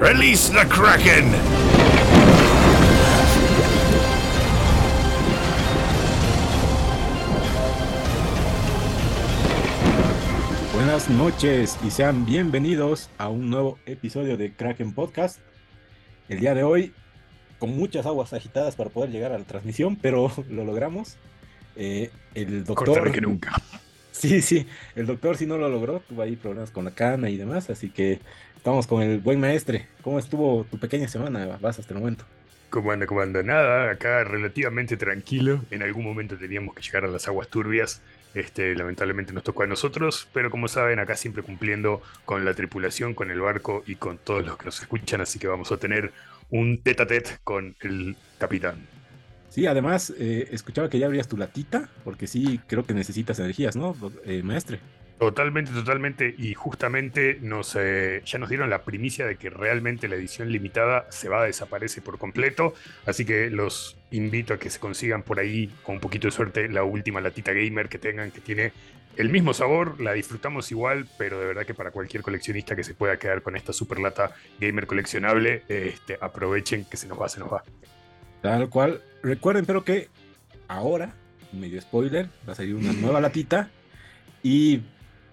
Release the Kraken! Buenas noches y sean bienvenidos a un nuevo episodio de Kraken Podcast. El día de hoy, con muchas aguas agitadas para poder llegar a la transmisión, pero lo logramos. Eh, el doctor. que nunca. Sí, sí, el doctor sí no lo logró, tuvo ahí problemas con la cana y demás, así que estamos con el buen maestre. ¿Cómo estuvo tu pequeña semana, Vas, hasta el momento? ¿Cómo anda, cómo anda? Nada, acá relativamente tranquilo. En algún momento teníamos que llegar a las aguas turbias. Este, lamentablemente nos tocó a nosotros, pero como saben, acá siempre cumpliendo con la tripulación, con el barco y con todos los que nos escuchan, así que vamos a tener un tete a tete con el capitán. Sí, además, eh, escuchaba que ya abrías tu latita, porque sí, creo que necesitas energías, ¿no, eh, maestre? Totalmente, totalmente. Y justamente nos, eh, ya nos dieron la primicia de que realmente la edición limitada se va a desaparecer por completo. Así que los invito a que se consigan por ahí, con un poquito de suerte, la última latita gamer que tengan, que tiene el mismo sabor, la disfrutamos igual, pero de verdad que para cualquier coleccionista que se pueda quedar con esta super lata gamer coleccionable, este, aprovechen que se nos va, se nos va. Tal cual. Recuerden, pero que ahora, medio spoiler, va a salir una nueva latita y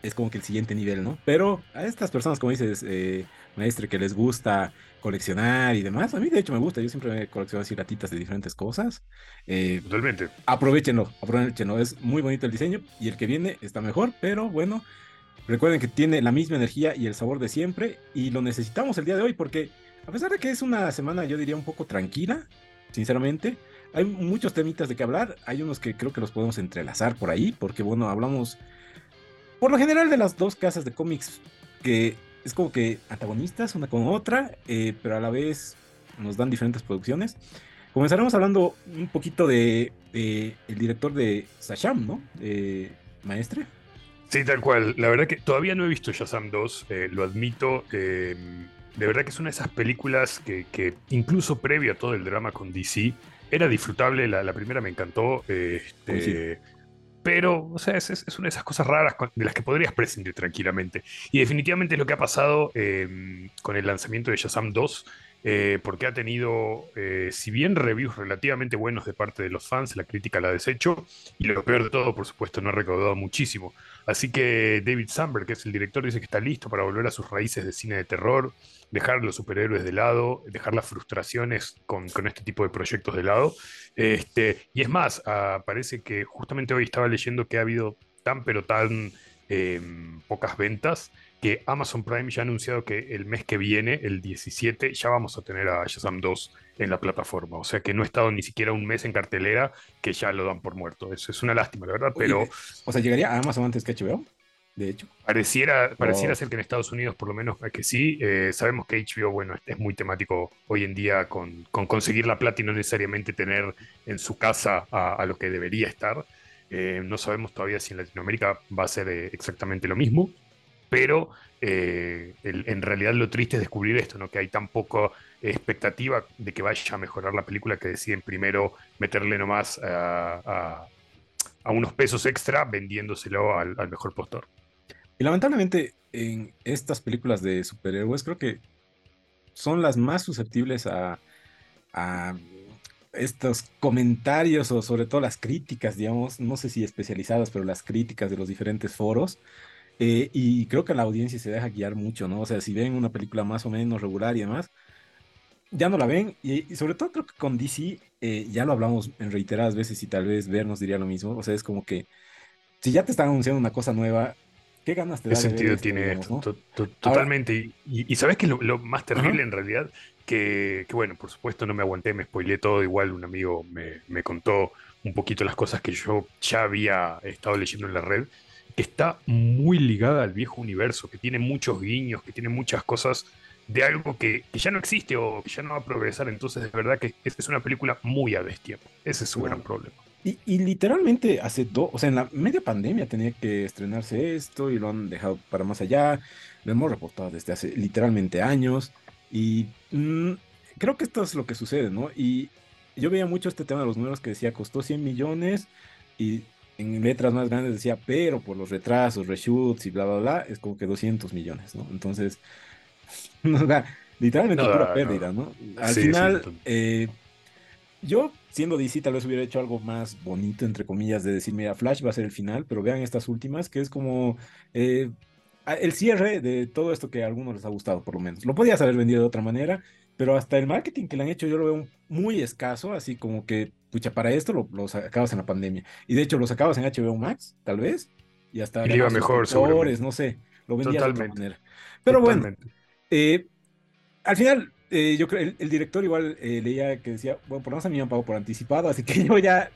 es como que el siguiente nivel, ¿no? Pero a estas personas, como dices, eh, maestre, que les gusta coleccionar y demás, a mí de hecho me gusta, yo siempre me colecciono así latitas de diferentes cosas. Eh, Totalmente. Aprovechenlo, aprovechenlo, es muy bonito el diseño y el que viene está mejor, pero bueno, recuerden que tiene la misma energía y el sabor de siempre y lo necesitamos el día de hoy porque a pesar de que es una semana, yo diría, un poco tranquila, sinceramente. Hay muchos temitas de que hablar, hay unos que creo que los podemos entrelazar por ahí, porque bueno, hablamos por lo general de las dos casas de cómics que es como que antagonistas una con otra, eh, pero a la vez nos dan diferentes producciones. Comenzaremos hablando un poquito de, el director de Sasham, ¿no? Maestre. Sí, tal cual. La verdad que todavía no he visto Shazam 2, eh, lo admito. Eh, de verdad que es una de esas películas que, incluso previo a todo el drama con DC, era disfrutable. La, primera me encantó. Este, pero, o sea, es, una de esas cosas raras de las que podrías prescindir tranquilamente. Y definitivamente es lo que ha pasado em, con el lanzamiento de Shazam 2. Eh, porque ha tenido, eh, si bien reviews relativamente buenos de parte de los fans, la crítica la ha deshecho, y lo peor de todo, por supuesto, no ha recaudado muchísimo. Así que David Sandberg, que es el director, dice que está listo para volver a sus raíces de cine de terror, dejar los superhéroes de lado, dejar las frustraciones con, este tipo de proyectos de lado. Este, y es más, ah, parece que justamente hoy estaba leyendo que ha habido tan pero tan em, pocas ventas que Amazon Prime ya ha anunciado que el mes que viene, el 17, ya vamos a tener a Shazam 2 en la plataforma. O sea que no ha estado ni siquiera un mes en cartelera que ya lo dan por muerto. Eso es una lástima, la verdad, pero... o sea, ¿llegaría a Amazon antes que HBO? De hecho. Pareciera, pareciera oh. ser que en Estados Unidos por lo menos que sí. Eh, sabemos que HBO, bueno, es muy temático hoy en día con, conseguir la plata y no necesariamente tener en su casa a, lo que debería estar. Eh, no sabemos todavía si en Latinoamérica va a ser eh, exactamente lo mismo pero eh, en realidad lo triste es descubrir esto, ¿no? que hay tan poca expectativa de que vaya a mejorar la película que deciden primero meterle nomás a, a, unos pesos extra vendiéndoselo al, mejor postor. Y lamentablemente en estas películas de superhéroes creo que son las más susceptibles a, a estos comentarios o sobre todo las críticas, digamos, no sé si especializadas, pero las críticas de los diferentes foros eh, y creo que la audiencia se deja guiar mucho, ¿no? O sea, si ven una película más o menos regular y demás, ya no la ven. Y, sobre todo creo que con DC, eh, ya lo hablamos en reiteradas veces y tal vez Ver nos diría lo mismo. O sea, es como que si ya te están anunciando una cosa nueva, ¿qué ganas te da? ¿Qué sentido tiene Totalmente. y, sabes que lo, más terrible en realidad, que, que, bueno, por supuesto no me aguanté, me spoileé todo. Igual un amigo me, me contó un poquito las cosas que yo ya había estado leyendo en la red que está muy ligada al viejo universo, que tiene muchos guiños, que tiene muchas cosas de algo que, ya no existe o que ya no va a progresar. Entonces, de verdad que es, una película muy a destiempo. Ese es su gran problema. Y, literalmente hace dos, o sea, en la media pandemia tenía que estrenarse esto y lo han dejado para más allá. Lo hemos reportado desde hace literalmente años. Y mm, creo que esto es lo que sucede, ¿no? Y yo veía mucho este tema de los números que decía costó 100 millones y en letras más grandes decía, pero por los retrasos, reshoots y bla, bla, bla, es como que 200 millones, ¿no? Entonces, literalmente pura pérdida, ¿no? Al final, eh, yo siendo DC tal vez hubiera hecho algo más bonito, entre comillas, de decir, mira, Flash va a ser el final, pero vean estas últimas, que es como eh, el cierre de todo esto que a algunos les ha gustado, por lo menos. Lo podías haber vendido de otra manera, pero hasta el marketing que le han hecho yo lo veo muy escaso, así como que, pucha, para esto lo, lo sacabas en la pandemia. Y de hecho lo sacabas en HBO Max, tal vez, y hasta... Y iba mejor, no sé, lo vendías de otra manera. Pero bueno, eh, al final eh, yo creo, el, director igual eh, leía que decía, bueno, por lo menos a mí me han pagado por anticipado, así que yo ya...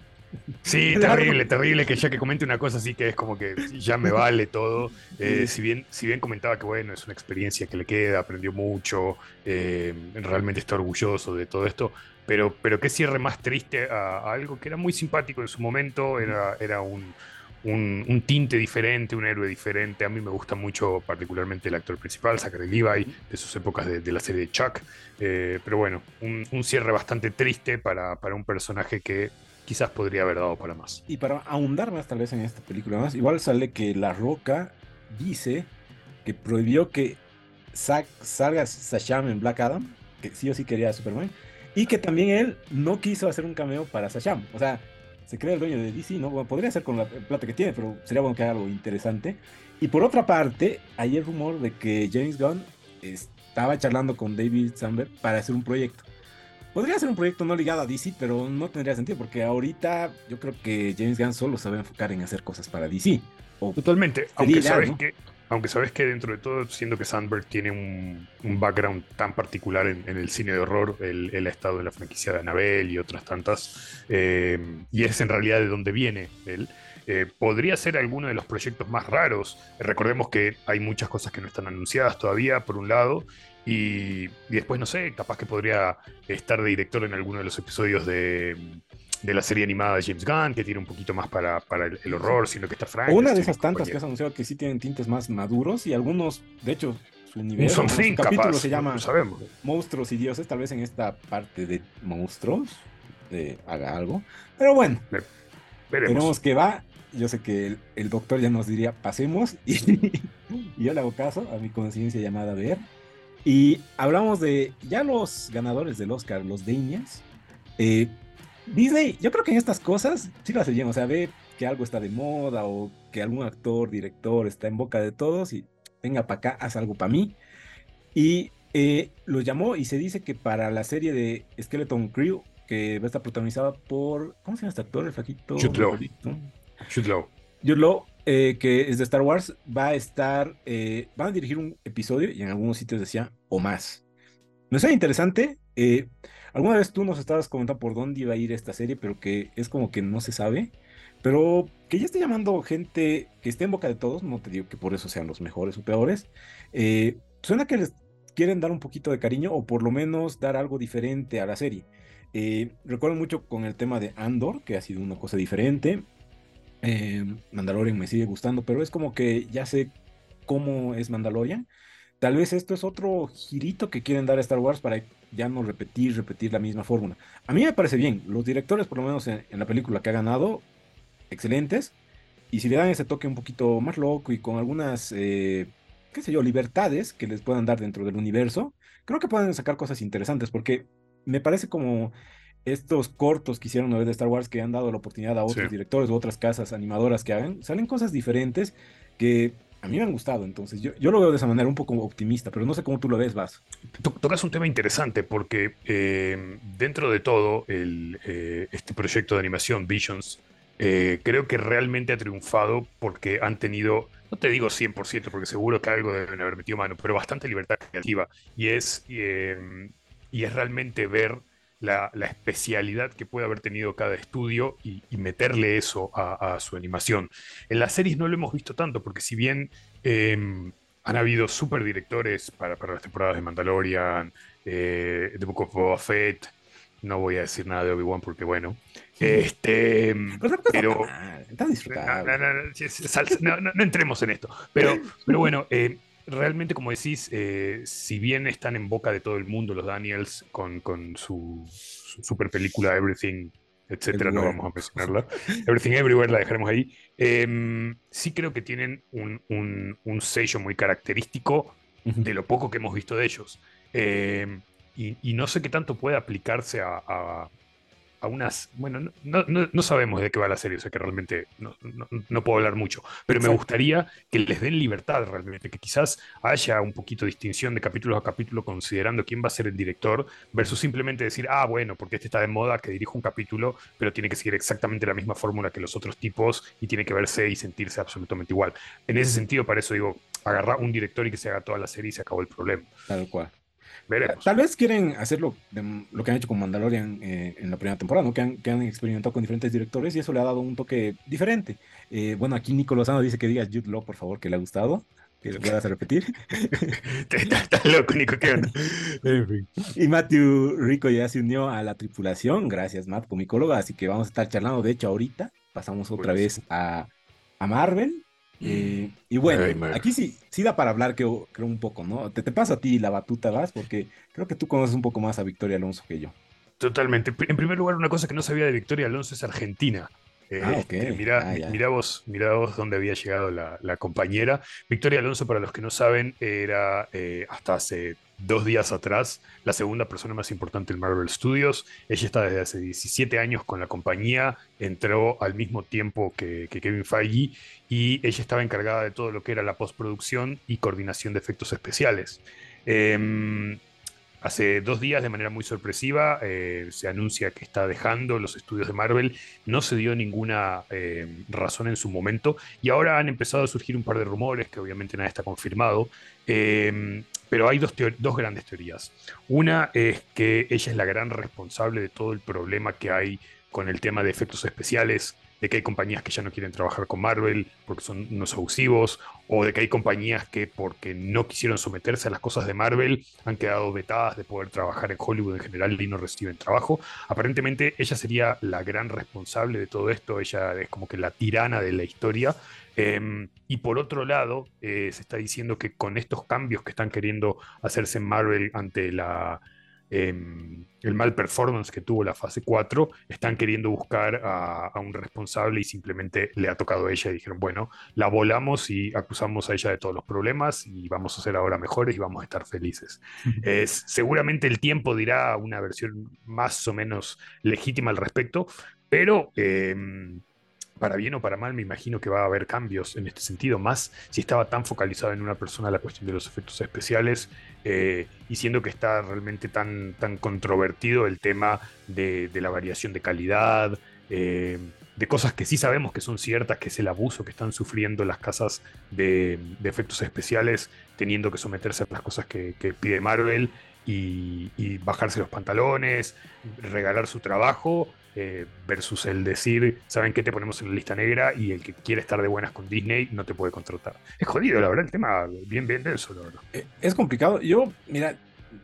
Sí, terrible, terrible que ya que comente una cosa así que es como que ya me vale todo. Eh, si, bien, si bien comentaba que bueno, es una experiencia que le queda, aprendió mucho, realmente está orgulloso de todo esto, pero, pero qué cierre más triste a, algo que era muy simpático en su momento, era, era un, un, tinte diferente, un héroe diferente. A mí me gusta mucho particularmente el actor principal, Zachary Levi, de sus épocas de, la serie de Chuck. Eh, pero bueno, un, cierre bastante triste para, para, un personaje que quizás podría haber dado para más. Y para ahondar más tal vez en esta película más, igual sale que La Roca dice que prohibió que salga Sasham en Black Adam, que sí o sí quería a Superman, y que también él no quiso hacer un cameo para Sasham. O sea, se cree el dueño de DC, ¿no? podría ser con la plata que tiene, pero sería bueno que haga algo interesante. Y por otra parte, hay el rumor de que James Gunn estaba charlando con David Sandberg para hacer un proyecto. Podría ser un proyecto no ligado a DC, pero no tendría sentido, porque ahorita yo creo que James Gunn solo sabe enfocar en hacer cosas para DC. Totalmente, aunque sabes que aunque sabes que dentro de todo, siendo que Sandberg tiene un, background tan particular en, el cine de horror, él, ha estado en la franquicia de Annabelle y otras tantas, eh, y es en realidad de donde viene él. Eh, podría ser alguno de los proyectos más raros. Recordemos que hay muchas cosas que no están anunciadas todavía, por un lado, y, y después, no sé, capaz que podría estar de director en alguno de los episodios de de la serie animada de James Gunn, que tiene un poquito más para, para el, horror, sino que está franco. Una de esas tantas que has anunciado que sí tienen tintes más maduros y algunos, de hecho, su universo, su capítulo se llama sabemos. Monstruos y Dioses, tal vez en esta parte de monstruos haga algo. Pero bueno, veremos. que va. Yo sé que el, doctor ya nos diría, pasemos, y, yo le hago caso a mi conciencia llamada ver. Y hablamos de ya los ganadores del Oscar, los Daniels. Eh, Disney, yo creo que en estas cosas sí lo hace bien, o sea, ve que algo está de moda o que algún actor, director está en boca de todos y venga para acá, haz algo para mí. Y eh, lo llamó y se dice que para la serie de Skeleton Crew, que va a estar protagonizada por, ¿cómo se llama este actor? El flaquito. Law. Jude eh, que es de Star Wars, va a estar, eh, van a dirigir un episodio y en algunos sitios decía o más. Me suena interesante. Eh, Alguna vez tú nos estabas comentando por dónde iba a ir esta serie, pero que es como que no se sabe. Pero que ya esté llamando gente que esté en boca de todos, no te digo que por eso sean los mejores o peores. Eh, suena que les quieren dar un poquito de cariño o por lo menos dar algo diferente a la serie. Eh, recuerdo mucho con el tema de Andor, que ha sido una cosa diferente. Eh, Mandalorian me sigue gustando, pero es como que ya sé cómo es Mandalorian. Tal vez esto es otro girito que quieren dar a Star Wars para ya no repetir, repetir la misma fórmula. A mí me parece bien, los directores, por lo menos en, la película que ha ganado, excelentes, y si le dan ese toque un poquito más loco y con algunas, eh, qué sé yo, libertades que les puedan dar dentro del universo, creo que pueden sacar cosas interesantes, porque me parece como estos cortos que hicieron una vez de Star Wars que han dado la oportunidad a otros directores u otras casas animadoras que hagan, salen cosas diferentes que a mí me han gustado, entonces yo, yo lo veo de esa manera un poco optimista, pero no sé cómo tú lo ves, Vas. Tocas un tema interesante porque eh, dentro de todo eh, este proyecto de animación Visions eh, creo que realmente ha triunfado porque han tenido, no te digo 100% porque seguro que algo deben haber metido mano, pero bastante libertad creativa y es, y es realmente ver la, especialidad que puede haber tenido cada estudio y, meterle eso a, su animación. En las series no lo hemos visto tanto, porque si bien em, han habido super directores para, las temporadas de Mandalorian, eh, The Book of Boba Fett, no voy a decir nada de Obi-Wan porque bueno. Este, pero. No, no, entremos en esto. Pero, pero bueno, eh, realmente, como decís, eh, si bien están en boca de todo el mundo los Daniels con, su, super película Everything, etcétera, no vamos a mencionarla. Everything Everywhere la dejaremos ahí. Em, sí creo que tienen un, sello muy característico de lo poco que hemos visto de ellos. Eh, y, no sé qué tanto puede aplicarse a, a unas. Bueno, no, no, sabemos de qué va la serie, o sea que realmente no, no puedo hablar mucho, pero me gustaría que les den libertad realmente, que quizás haya un poquito de distinción de capítulo a capítulo considerando quién va a ser el director, versus simplemente decir, ah, bueno, porque este está de moda, que dirijo un capítulo, pero tiene que seguir exactamente la misma fórmula que los otros tipos y tiene que verse y sentirse absolutamente igual. En ese sentido, para eso digo, agarrar un director y que se haga toda la serie y se acabó el problema. Tal cual. Tal vez quieren hacer lo, lo que han hecho con Mandalorian eh, en la primera temporada, ¿no? que, han, que han experimentado con diferentes directores y eso le ha dado un toque diferente. Eh, bueno, aquí Nico Lozano dice que digas Jude Law, por favor, que le ha gustado. Que lo puedas repetir. Estás loco, Nico, ¿qué Y Matthew Rico ya se unió a la tripulación. Gracias, Matt, comicóloga. Así que vamos a estar charlando. De hecho, ahorita pasamos otra vez a, a Marvel eh, y bueno, aquí sí, sí da para hablar, creo, creo un poco, ¿no? Te, te paso a ti la batuta, vas, porque creo que tú conoces un poco más a Victoria Alonso que yo. Totalmente. En primer lugar, una cosa que no sabía de Victoria Alonso es Argentina. Eh, ah, okay. mira, ah, vos, dónde había llegado la, la, compañera. Victoria Alonso, para los que no saben, era eh, hasta hace dos días atrás la segunda persona más importante en Marvel Studios. Ella está desde hace 17 años con la compañía, entró al mismo tiempo que, Kevin Feige y ella estaba encargada de todo lo que era la postproducción y coordinación de efectos especiales. Em, Hace dos días, de manera muy sorpresiva, eh, se anuncia que está dejando los estudios de Marvel. No se dio ninguna eh, razón en su momento y ahora han empezado a surgir un par de rumores que obviamente nada está confirmado. Eh, pero hay dos grandes teorías. Una es que ella es la gran responsable de todo el problema que hay con el tema de efectos especiales de que hay compañías que ya no quieren trabajar con Marvel porque son unos abusivos, o de que hay compañías que porque no quisieron someterse a las cosas de Marvel han quedado vetadas de poder trabajar en Hollywood en general y no reciben trabajo. Aparentemente ella sería la gran responsable de todo esto, ella es como que la tirana de la historia. Em, y por otro lado, eh, se está diciendo que con estos cambios que están queriendo hacerse en Marvel ante la Em, el mal performance que tuvo la fase 4, están queriendo buscar a, un responsable y simplemente le ha tocado a ella y dijeron, bueno, la volamos y acusamos a ella de todos los problemas y vamos a ser ahora mejores y vamos a estar felices. es, seguramente el tiempo dirá una versión más o menos legítima al respecto, pero... Em, para bien o para mal, me imagino que va a haber cambios en este sentido, más si estaba tan focalizado en una persona la cuestión de los efectos especiales eh, y siendo que está realmente tan, tan controvertido el tema de, la variación de calidad, eh, de cosas que sí sabemos que son ciertas, que es el abuso que están sufriendo las casas de, efectos especiales, teniendo que someterse a las cosas que, pide Marvel y bajarse los pantalones, regalar su trabajo eh, versus el decir, ¿saben qué te ponemos en la lista negra? Y el que quiere estar de buenas con Disney no te puede contratar. Es jodido, la verdad, el tema bien, bien denso, la verdad. Eh, es complicado. Yo, mira,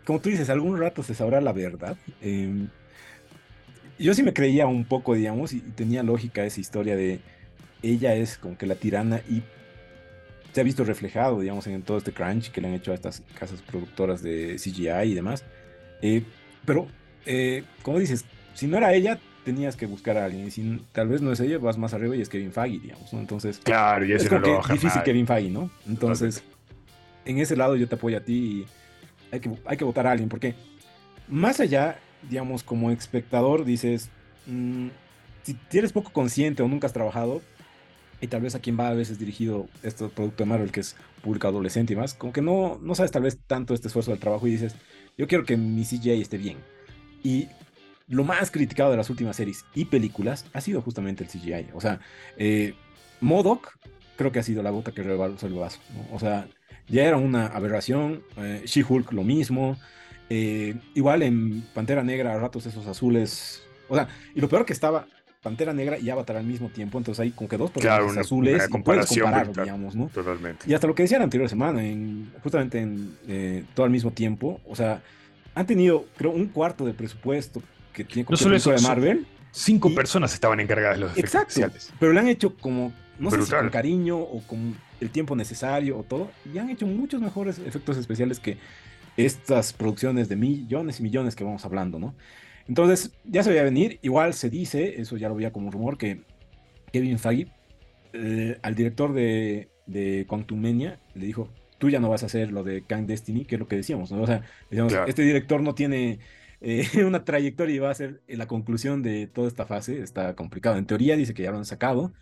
como tú dices, algún rato se sabrá la verdad. Em, yo sí me creía un poco, digamos, y, tenía lógica esa historia de ella es como que la tirana y se ha visto reflejado, digamos, en todo este crunch que le han hecho a estas casas productoras de CGI y demás. Eh, pero, como dices, si no era ella, tenías que buscar a alguien. Y si tal vez no es ella, vas más arriba y es Kevin Feige, digamos, ¿no? Entonces, claro, y es como que difícil Kevin Feige, ¿no? Entonces, en ese lado yo te apoyo a ti y hay que, hay que votar a alguien, porque más allá, digamos, como espectador, dices, mm, si eres poco consciente o nunca has trabajado, y tal vez a quien va a veces dirigido este producto de Marvel que es público adolescente y más, como que no, no sabes tal vez tanto este esfuerzo del trabajo y dices, yo quiero que mi CGI esté bien. Y lo más criticado de las últimas series y películas ha sido justamente el CGI. O sea, eh, Modoc creo que ha sido la gota que rebalsó el vaso. O sea, ya era una aberración. Eh, She-Hulk lo mismo. Eh, igual en Pantera Negra, a ratos esos azules. O sea, y lo peor que estaba Pantera Negra y Avatar al mismo tiempo, entonces hay como que dos personajes azules comparación, digamos, ¿no? Totalmente. Y hasta lo que decía la anterior semana, en, justamente en todo al mismo tiempo, o sea, han tenido, creo, un cuarto de presupuesto que tiene no solo eso, de Marvel. Cinco personas estaban encargadas de los efectos especiales. Pero lo han hecho como, no sé si con cariño o con el tiempo necesario o todo, y han hecho muchos mejores efectos especiales que estas producciones de millones y millones que vamos hablando, ¿no? Entonces, ya se veía venir, igual se dice, eso ya lo veía como un rumor, que Kevin Feige, eh, al director de, de le dijo, tú ya no vas a hacer lo de Kang Destiny, que es lo que decíamos, ¿no? O sea, digamos, este director no tiene eh, una trayectoria y va a ser la conclusión de toda esta fase, está complicado. En teoría dice que ya lo han sacado.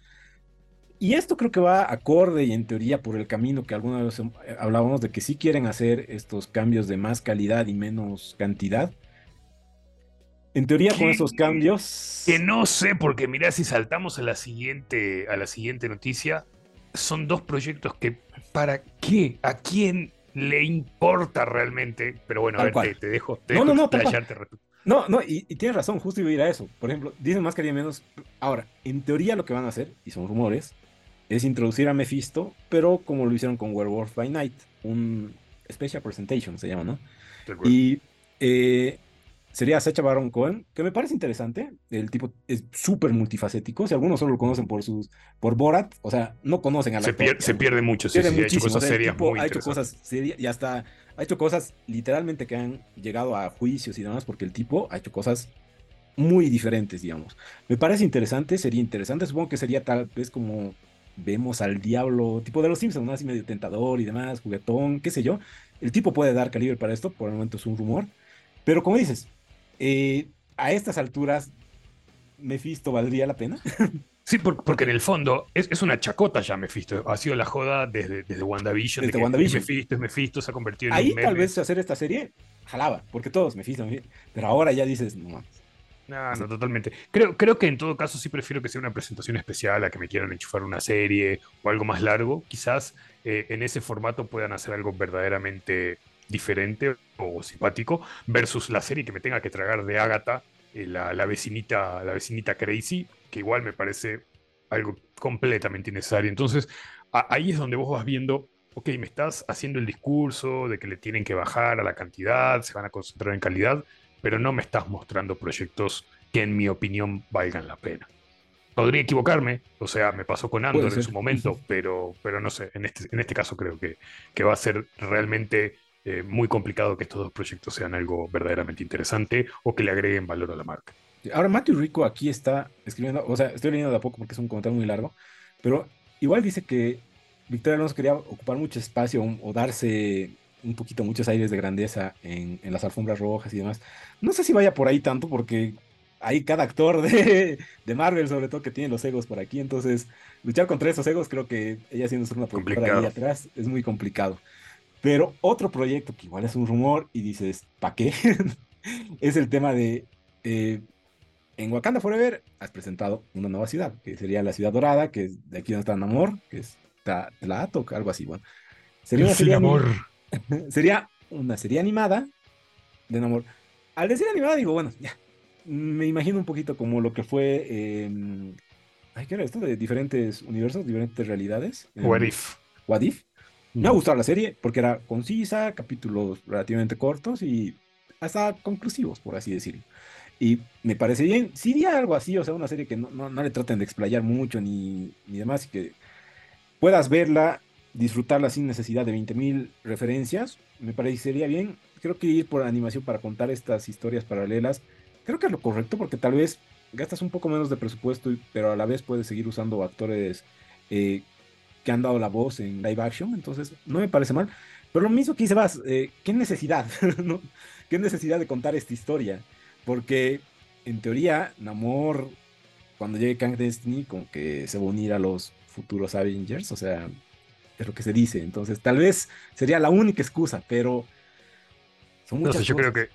Y esto creo que va acorde y en teoría por el camino que alguna vez hablábamos de que sí quieren hacer estos cambios de más calidad y menos cantidad. En teoría, con esos cambios. Que no sé, porque mira, si saltamos a la siguiente, a la siguiente noticia, son dos proyectos que, ¿para qué? ¿A quién le importa realmente? Pero bueno, a ver, te, dejo, te no, no, no, no, no, y, tienes razón, justo iba a ir a eso. Por ejemplo, dicen más que menos. Ahora, en teoría lo que van a hacer, y son rumores, es introducir a Mephisto, pero como lo hicieron con Werewolf by Night, un Special Presentation se llama, ¿no? Y eh, sería Sacha Baron Cohen, que me parece interesante. El tipo es súper multifacético. Si algunos solo lo conocen por sus por Borat, o sea, no conocen a la se, se pierde mucho, sí, ha hecho cosas serias ha hecho cosas serias y hasta ha hecho cosas literalmente que han llegado a juicios y demás, porque el tipo ha hecho cosas muy diferentes, digamos. Me parece interesante, sería interesante. Supongo que sería tal vez como vemos al diablo, tipo de los Simpsons, ¿no? así medio tentador y demás, juguetón, qué sé yo. El tipo puede dar calibre para esto, por el momento es un rumor. Pero como dices, eh, a estas alturas, Mephisto valdría la pena. Sí, porque en el fondo es, una chacota ya Mephisto. Ha sido la joda desde, desde WandaVision. Desde WandaVision. Es Mephisto, es Mephisto, se ha convertido en Ahí un tal vez hacer esta serie jalaba, porque todos Mephisto, pero ahora ya dices, no No, no, totalmente. Creo, creo que en todo caso sí prefiero que sea una presentación especial a que me quieran enchufar una serie o algo más largo. Quizás eh, en ese formato puedan hacer algo verdaderamente diferente o simpático versus la serie que me tenga que tragar de Agatha, eh, la, la, vecinita, la vecinita Crazy, que igual me parece algo completamente innecesario. Entonces, ahí es donde vos vas viendo, ok, me estás haciendo el discurso de que le tienen que bajar a la cantidad, se van a concentrar en calidad, pero no me estás mostrando proyectos que en mi opinión valgan la pena. Podría equivocarme, o sea, me pasó con Andor en su momento, pero, pero no sé, en este, en este caso creo que, que va a ser realmente eh, muy complicado que estos dos proyectos sean algo verdaderamente interesante o que le agreguen valor a la marca. Ahora, Matthew Rico aquí está escribiendo, o sea, estoy leyendo de a poco porque es un comentario muy largo, pero igual dice que Victoria Alonso quería ocupar mucho espacio o darse un poquito muchos aires de grandeza en, las alfombras rojas y demás. No sé si vaya por ahí tanto porque hay cada actor de, de, Marvel, sobre todo, que tiene los egos por aquí. Entonces, luchar contra esos egos, creo que ella siendo una productora ahí atrás, es muy complicado. Pero otro proyecto que igual es un rumor y dices, ¿para qué? es el tema de, eh, en Wakanda Forever has presentado una nueva ciudad, que sería la ciudad dorada, que es de aquí donde está Namor, que es Tlaatok, algo así, bueno. Sería una, serie sería una serie animada de Namor. Al decir animada digo, bueno, ya, me imagino un poquito como lo que fue... Eh, ¿Qué era esto? De diferentes universos, diferentes realidades. What If. What If. Me ha gustado la serie porque era concisa, capítulos relativamente cortos y hasta conclusivos, por así decirlo. Y me parece bien. Si sí, algo así, o sea, una serie que no, no, le traten de explayar mucho ni, ni demás y que puedas verla, disfrutarla sin necesidad de 20.000 referencias, me parecería bien. Creo que ir por animación para contar estas historias paralelas, creo que es lo correcto porque tal vez gastas un poco menos de presupuesto, pero a la vez puedes seguir usando actores eh, que han dado la voz en live action, entonces no me parece mal. Pero lo mismo que dice Vas, eh, ¿qué necesidad? ¿no? ¿Qué necesidad de contar esta historia? Porque en teoría, Namor, cuando llegue Kang Destiny, como que se va a unir a los futuros Avengers, o sea, es lo que se dice. Entonces, tal vez sería la única excusa, pero son muchas no sé, yo creo que,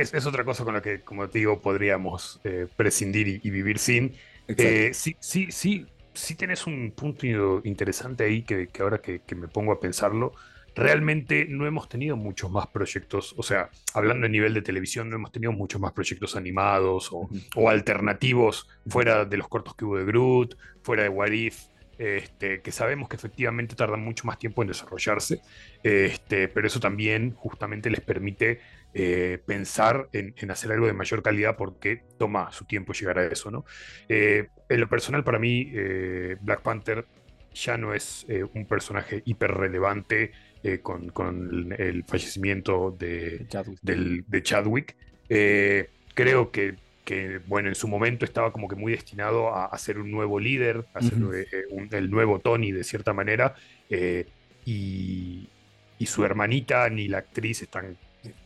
es, otra cosa con la que, como te digo, podríamos eh, prescindir y, vivir sin. Eh, sí, sí, sí, sí tienes un punto interesante ahí que, ahora que, me pongo a pensarlo, realmente no hemos tenido muchos más proyectos, o sea, hablando a nivel de televisión, no hemos tenido muchos más proyectos animados o, alternativos fuera de los cortos que hubo de Groot, fuera de What If, este, que sabemos que efectivamente tardan mucho más tiempo en desarrollarse, este, pero eso también justamente les permite eh, pensar en, hacer algo de mayor calidad porque toma su tiempo llegar a eso, ¿no? Eh, en lo personal, para mí, eh, Black Panther ya no es un personaje hiper relevante con, el fallecimiento de Chadwick. creo que que, bueno, en su momento estaba como que muy destinado a, ser un nuevo líder, a ser el nuevo Tony de cierta manera, y, y su hermanita ni la actriz están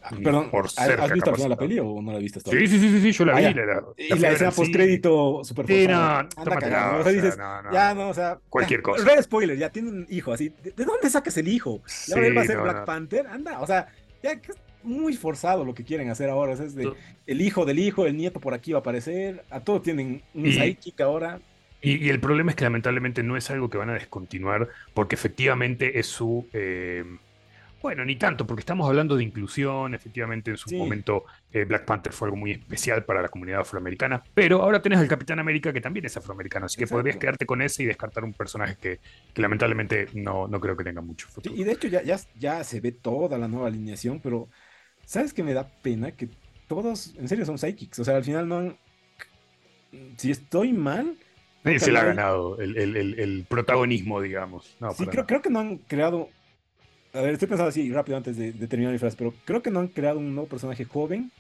Ah, perdón, ¿has visto al final la peli o no la viste hasta sí, sí, sí, sí, yo la ah, vi. y la escena post-crédito super Sí, no, no, o sea, dices, ya no, o sea. Cualquier cosa. Red spoiler, ya tiene un hijo así. ¿De, dónde sacas el hijo? ¿Ya él va a ser Black Panther? Anda, o sea, ya es muy forzado lo que quieren hacer ahora. O sea, es de, el hijo del hijo, el nieto por aquí va a aparecer. A todos tienen un sidekick ahora. Y, y, el problema es que lamentablemente no es algo que van a descontinuar porque efectivamente es su. Bueno, ni tanto, porque estamos hablando de inclusión. Efectivamente, en su momento eh, Black Panther fue algo muy especial para la comunidad afroamericana. Pero ahora tenés al Capitán América, que también es afroamericano. Así que podrías quedarte con ese y descartar un personaje que, lamentablemente no, no creo que tenga mucho futuro. y de hecho, ya, ya, ya se ve toda la nueva alineación, pero ¿sabes qué me da pena? Que todos, en serio, son psychics. O sea, al final no han. Si estoy mal. se le ha ganado el, protagonismo, digamos. sí, creo, creo que no han creado a ver, estoy pensando así rápido antes de, terminar mi frase, pero creo que no han creado un nuevo personaje joven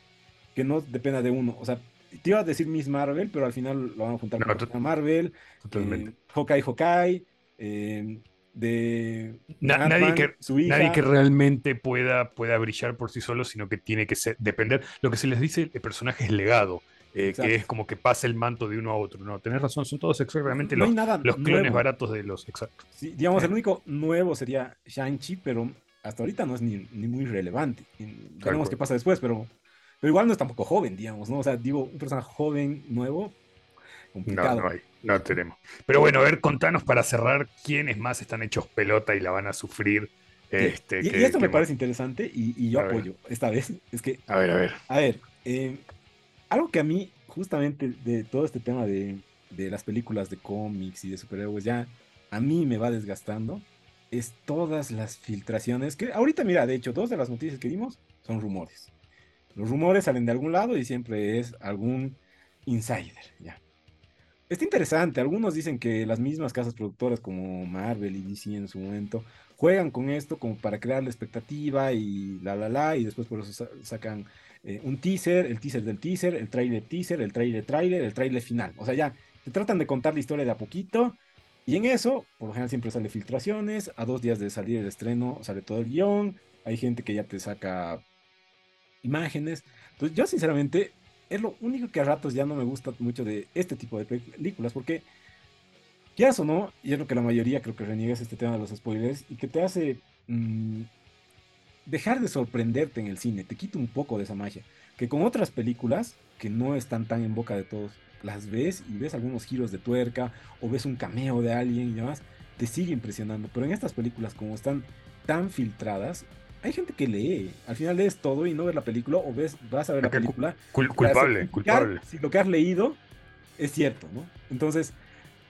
que no dependa de uno. O sea, te iba a decir Miss Marvel, pero al final lo van a juntar con Marvel, totalmente. Eh, Hawkeye, Hawkeye, eh, de nadie, que, nadie que realmente pueda, pueda brillar por sí solo, sino que tiene que ser, depender. Lo que se les dice, el personaje es legado. Eh, que es como que pasa el manto de uno a otro. No, tenés razón, son todos exactamente los, los clones baratos de los exactos. Sí, digamos, el único nuevo sería Shang-Chi, pero hasta ahorita no es ni, ni muy relevante. Veremos qué pasa después, pero, pero igual no es tampoco joven, digamos, ¿no? O sea, digo, un personaje joven, nuevo, complicado. No, no hay, no tenemos. Pero bueno, a ver, contanos para cerrar quiénes más están hechos pelota y la van a sufrir. Este, y, esto me parece interesante y, yo apoyo esta vez. Es que. A ver, a ver. A ver, eh, algo que a mí, justamente de todo este tema de, las películas de cómics y de superhéroes, ya a mí me va desgastando, es todas las filtraciones que ahorita, mira, de hecho, dos de las noticias que dimos son rumores. Los rumores salen de algún lado y siempre es algún insider, ya. Está interesante, algunos dicen que las mismas casas productoras como Marvel y DC en su momento juegan con esto como para crear la expectativa y la la la y después por eso sacan eh, un teaser, el teaser del teaser, el trailer teaser, el trailer trailer, el trailer final. O sea, ya te tratan de contar la historia de a poquito. Y en eso, por lo general siempre sale filtraciones. A dos días de salir el estreno sale todo el guion. Hay gente que ya te saca imágenes. Entonces, yo sinceramente, es lo único que a ratos ya no me gusta mucho de este tipo de películas. Porque, quieras o no, y es lo que la mayoría creo que reniegas este tema de los spoilers. Y que te hace mm, dejar de sorprenderte en el cine, te quita un poco de esa magia. Que con otras películas, que no están tan en boca de todos, las ves y ves algunos giros de tuerca o ves un cameo de alguien y demás, te sigue impresionando. Pero en estas películas, como están tan filtradas, hay gente que lee. Al final lees todo y no ves la película o ves, vas a ver la película. culpable, culpable. Si lo que has leído es cierto, ¿no? Entonces,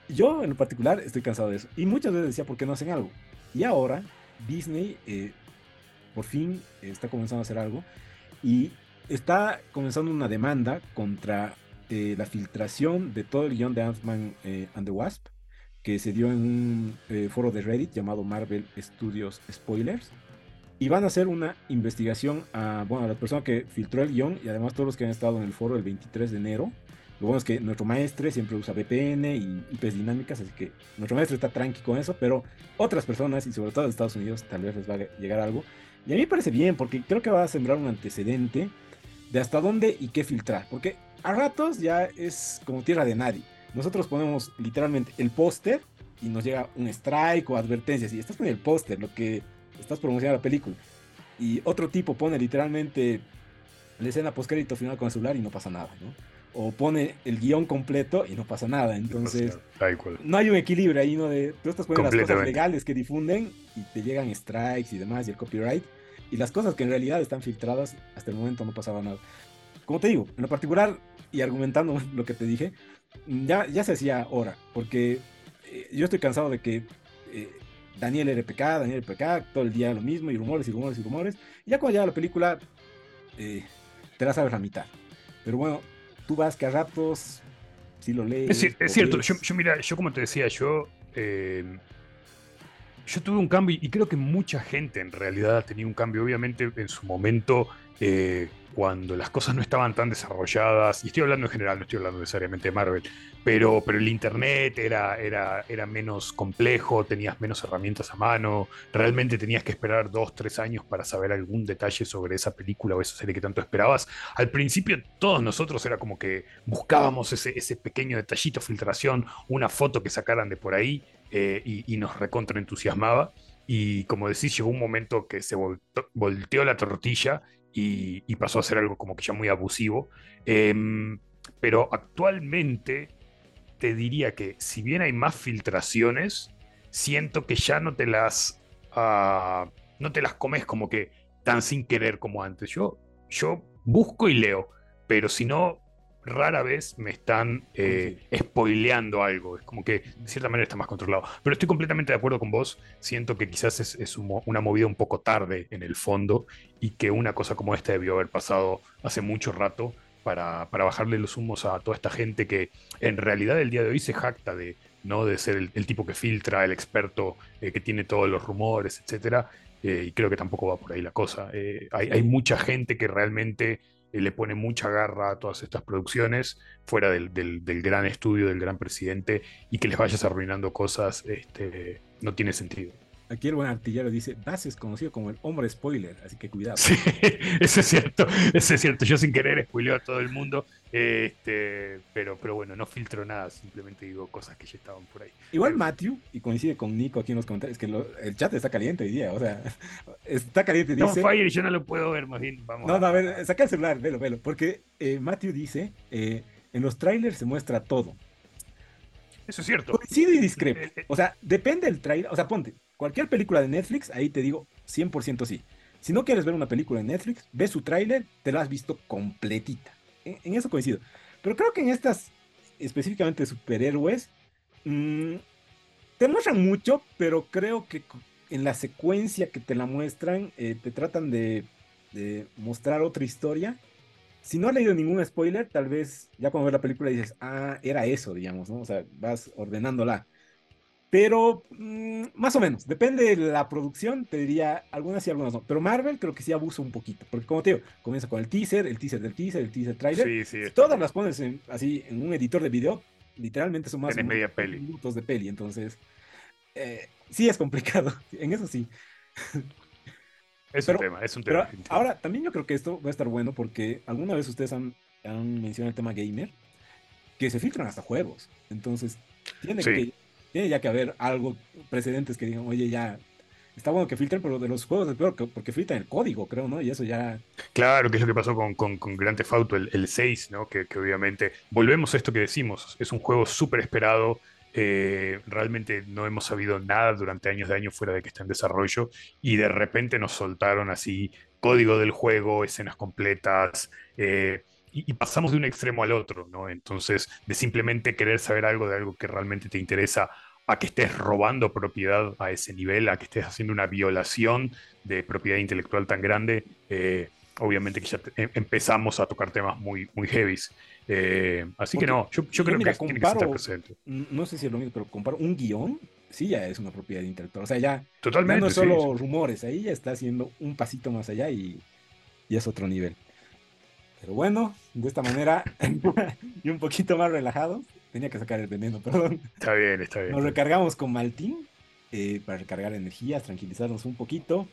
yo en particular estoy cansado de eso. Y muchas veces decía, ¿por qué no hacen algo? Y ahora Disney eh, por fin está comenzando a hacer algo y está comenzando una demanda contra eh, la filtración de todo el guion de Ant-Man eh, and the Wasp que se dio en un eh, foro de Reddit llamado Marvel Studios Spoilers y van a hacer una investigación a, bueno, a la persona que filtró el guion y además todos los que han estado en el foro el 23 de enero. Lo bueno es que nuestro maestro siempre usa VPN y IPs dinámicas, así que nuestro maestro está tranqui con eso, pero otras personas y sobre todo de Estados Unidos tal vez les va a llegar algo. Y a mí me parece bien, porque creo que va a sembrar un antecedente de hasta dónde y qué filtrar. Porque a ratos ya es como tierra de nadie. Nosotros ponemos literalmente el póster y nos llega un strike o advertencias. Y estás poniendo el póster, lo que estás promocionando la película. Y otro tipo pone literalmente la escena postcrédito final con el celular y no pasa nada, ¿no? O pone el guion completo y no pasa nada. Entonces, no hay un equilibrio ahí, ¿no? De, tú estás poniendo las cosas legales que difunden y te llegan strikes y demás y el copyright y las cosas que en realidad están filtradas, hasta el momento no pasaba nada. Como te digo, en lo particular, y argumentando lo que te dije, ya, ya se hacía ahora, porque eh, yo estoy cansado de que eh, Daniel RPK, Daniel RPK, todo el día lo mismo, y rumores y rumores y rumores, y ya cuando llega la película, eh, te la sabes la mitad. Pero bueno, tú vas que a ratos, si lo lees. Es, cierto, yo, mira, yo como te decía, yo Yo tuve un cambio y creo que mucha gente en realidad ha tenido un cambio. Obviamente en su momento eh, cuando las cosas no estaban tan desarrolladas, y estoy hablando en general, no estoy hablando necesariamente de Marvel, pero, pero el Internet era, era, era menos complejo, tenías menos herramientas a mano, realmente tenías que esperar dos, tres años para saber algún detalle sobre esa película o esa serie que tanto esperabas. Al principio todos nosotros era como que buscábamos ese, ese pequeño detallito, filtración, una foto que sacaran de por ahí eh, y, nos recontraentusiasmaba. Y como decís, llegó un momento que se volteó la tortilla y, pasó a ser algo como que ya muy abusivo. Em, pero actualmente te diría que si bien hay más filtraciones, siento que ya no te las, uh, no te las comes como que tan sin querer como antes. Yo, yo busco y leo, pero si no, rara vez me están eh, spoileando algo. Es como que de cierta manera está más controlado. Pero estoy completamente de acuerdo con vos. Siento que quizás es, una movida un poco tarde en el fondo y que una cosa como esta debió haber pasado hace mucho rato para, bajarle los humos a toda esta gente que en realidad el día de hoy se jacta de, ¿no? de ser el, tipo que filtra, el experto eh, que tiene todos los rumores, etcétera. Eh, y creo que tampoco va por ahí la cosa. hay, hay mucha gente que realmente le pone mucha garra a todas estas producciones, fuera del, gran estudio, del gran presidente, y que les vayas arruinando cosas, este, no tiene sentido. Aquí el buen artillero dice, Das es conocido como el hombre spoiler, así que cuidado. Sí, eso es cierto, eso es cierto. Yo sin querer spoileo a todo el mundo, este, pero, pero bueno, no filtro nada, simplemente digo cosas que ya estaban por ahí. Igual Matthew, y coincide con Nico aquí en los comentarios, que el chat está caliente hoy día, o sea, está caliente. Dice, no, Fire, yo no lo puedo ver, más bien, vamos. No, no, a ver, saca el celular, velo, velo, porque eh, Matthew dice, eh, en los trailers se muestra todo. Eso es cierto. Coincide y discrepo. Eh, o sea, depende del trailer, o sea, ponte, cualquier película de Netflix, ahí te digo 100% sí. Si no quieres ver una película de Netflix, ve su tráiler, te la has visto completita. En, eso coincido. Pero creo que en estas, específicamente superhéroes, mm, te muestran mucho, pero creo que en la secuencia que te la muestran, eh, te tratan de, de, mostrar otra historia. Si no has leído ningún spoiler, tal vez ya cuando ves la película dices, ah, era eso, digamos, ¿no? O sea, vas ordenándola. Pero mm, más o menos, depende de la producción, te diría algunas sí, algunas no. Pero Marvel creo que sí abusa un poquito, porque como te digo, comienza con el teaser, el teaser del teaser, el teaser trailer. Sí, sí, todas las pones así en un editor de video, literalmente son más de media peli. minutos de peli, entonces eh, sí es complicado, en eso sí. Es un tema, es un tema. ahora, también yo creo que esto va a estar bueno porque alguna vez ustedes han, han mencionado el tema gamer, que se filtran hasta juegos. Entonces, tiene que tiene ya que haber algo, precedentes que digan, oye, ya está bueno que filtren, pero de los juegos es peor porque filtran el código, creo, ¿no? Y eso ya. Claro, que es lo que pasó con, con, con Grand Theft Auto, el, 6, ¿no? Que, obviamente. Volvemos a esto que decimos, es un juego súper esperado. Eh, realmente no hemos sabido nada durante años de años fuera de que está en desarrollo y de repente nos soltaron así código del juego, escenas completas. Eh, y, pasamos de un extremo al otro, ¿no? Entonces, de simplemente querer saber algo de algo que realmente te interesa, a que estés robando propiedad a ese nivel, a que estés haciendo una violación de propiedad intelectual tan grande, eh, obviamente que ya em, empezamos a tocar temas muy, muy heavies. Eh, así que no, yo, creo que tiene que estar presente. No sé si es lo mismo, pero comparo un guion, sí ya es una propiedad intelectual. O sea, ya, Totalmente, no es solo rumores, ahí ya está haciendo un pasito más allá y, y es otro nivel. Pero bueno, de esta manera y un poquito más relajado, tenía que sacar el veneno, perdón. Está bien, está bien. Nos recargamos con Maltín eh, para recargar energías, tranquilizarnos un poquito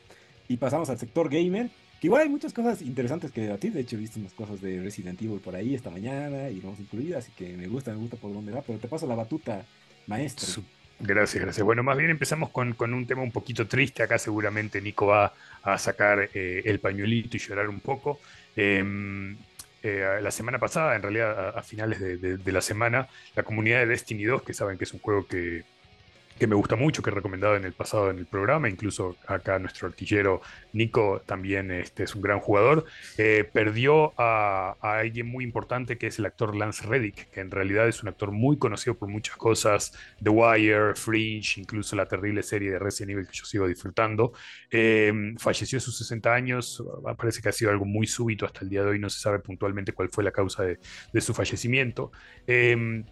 y pasamos al sector gamer. Igual hay muchas cosas interesantes que debatir. De hecho, he visto unas cosas de Resident Evil por ahí esta mañana y vamos incluidas, así que me gusta, me gusta por dónde va. Pero te paso la batuta, maestro. Gracias, gracias. Bueno, más bien empezamos con, un tema un poquito triste. Acá seguramente Nico va a sacar eh, el pañuelito y llorar un poco. Em, eh, la semana pasada, en realidad a, finales de, la semana, la comunidad de Destiny 2, que saben que es un juego que, que me gusta mucho, que he recomendado en el pasado en el programa, incluso acá nuestro artillero Nico también este, es un gran jugador, eh, perdió a, alguien muy importante que es el actor Lance Reddick, que en realidad es un actor muy conocido por muchas cosas, The Wire, Fringe, incluso la terrible serie de Resident Evil que yo sigo disfrutando. Em, falleció a sus 60 años, parece que ha sido algo muy súbito hasta el día de hoy, no se sabe puntualmente cuál fue la causa de, de su fallecimiento. Em,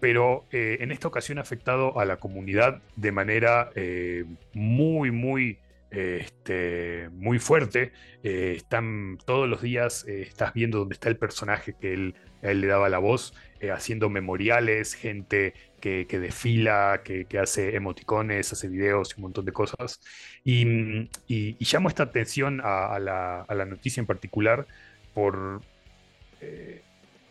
pero eh, en esta ocasión ha afectado a la comunidad de manera eh, muy, muy, este, muy fuerte. Eh, están todos los días, estás viendo dónde está el personaje que él, él le daba la voz, haciendo memoriales, gente que, desfila, que, hace emoticones, hace videos y un montón de cosas. Y, llamo esta atención a, la, a, la, noticia en particular por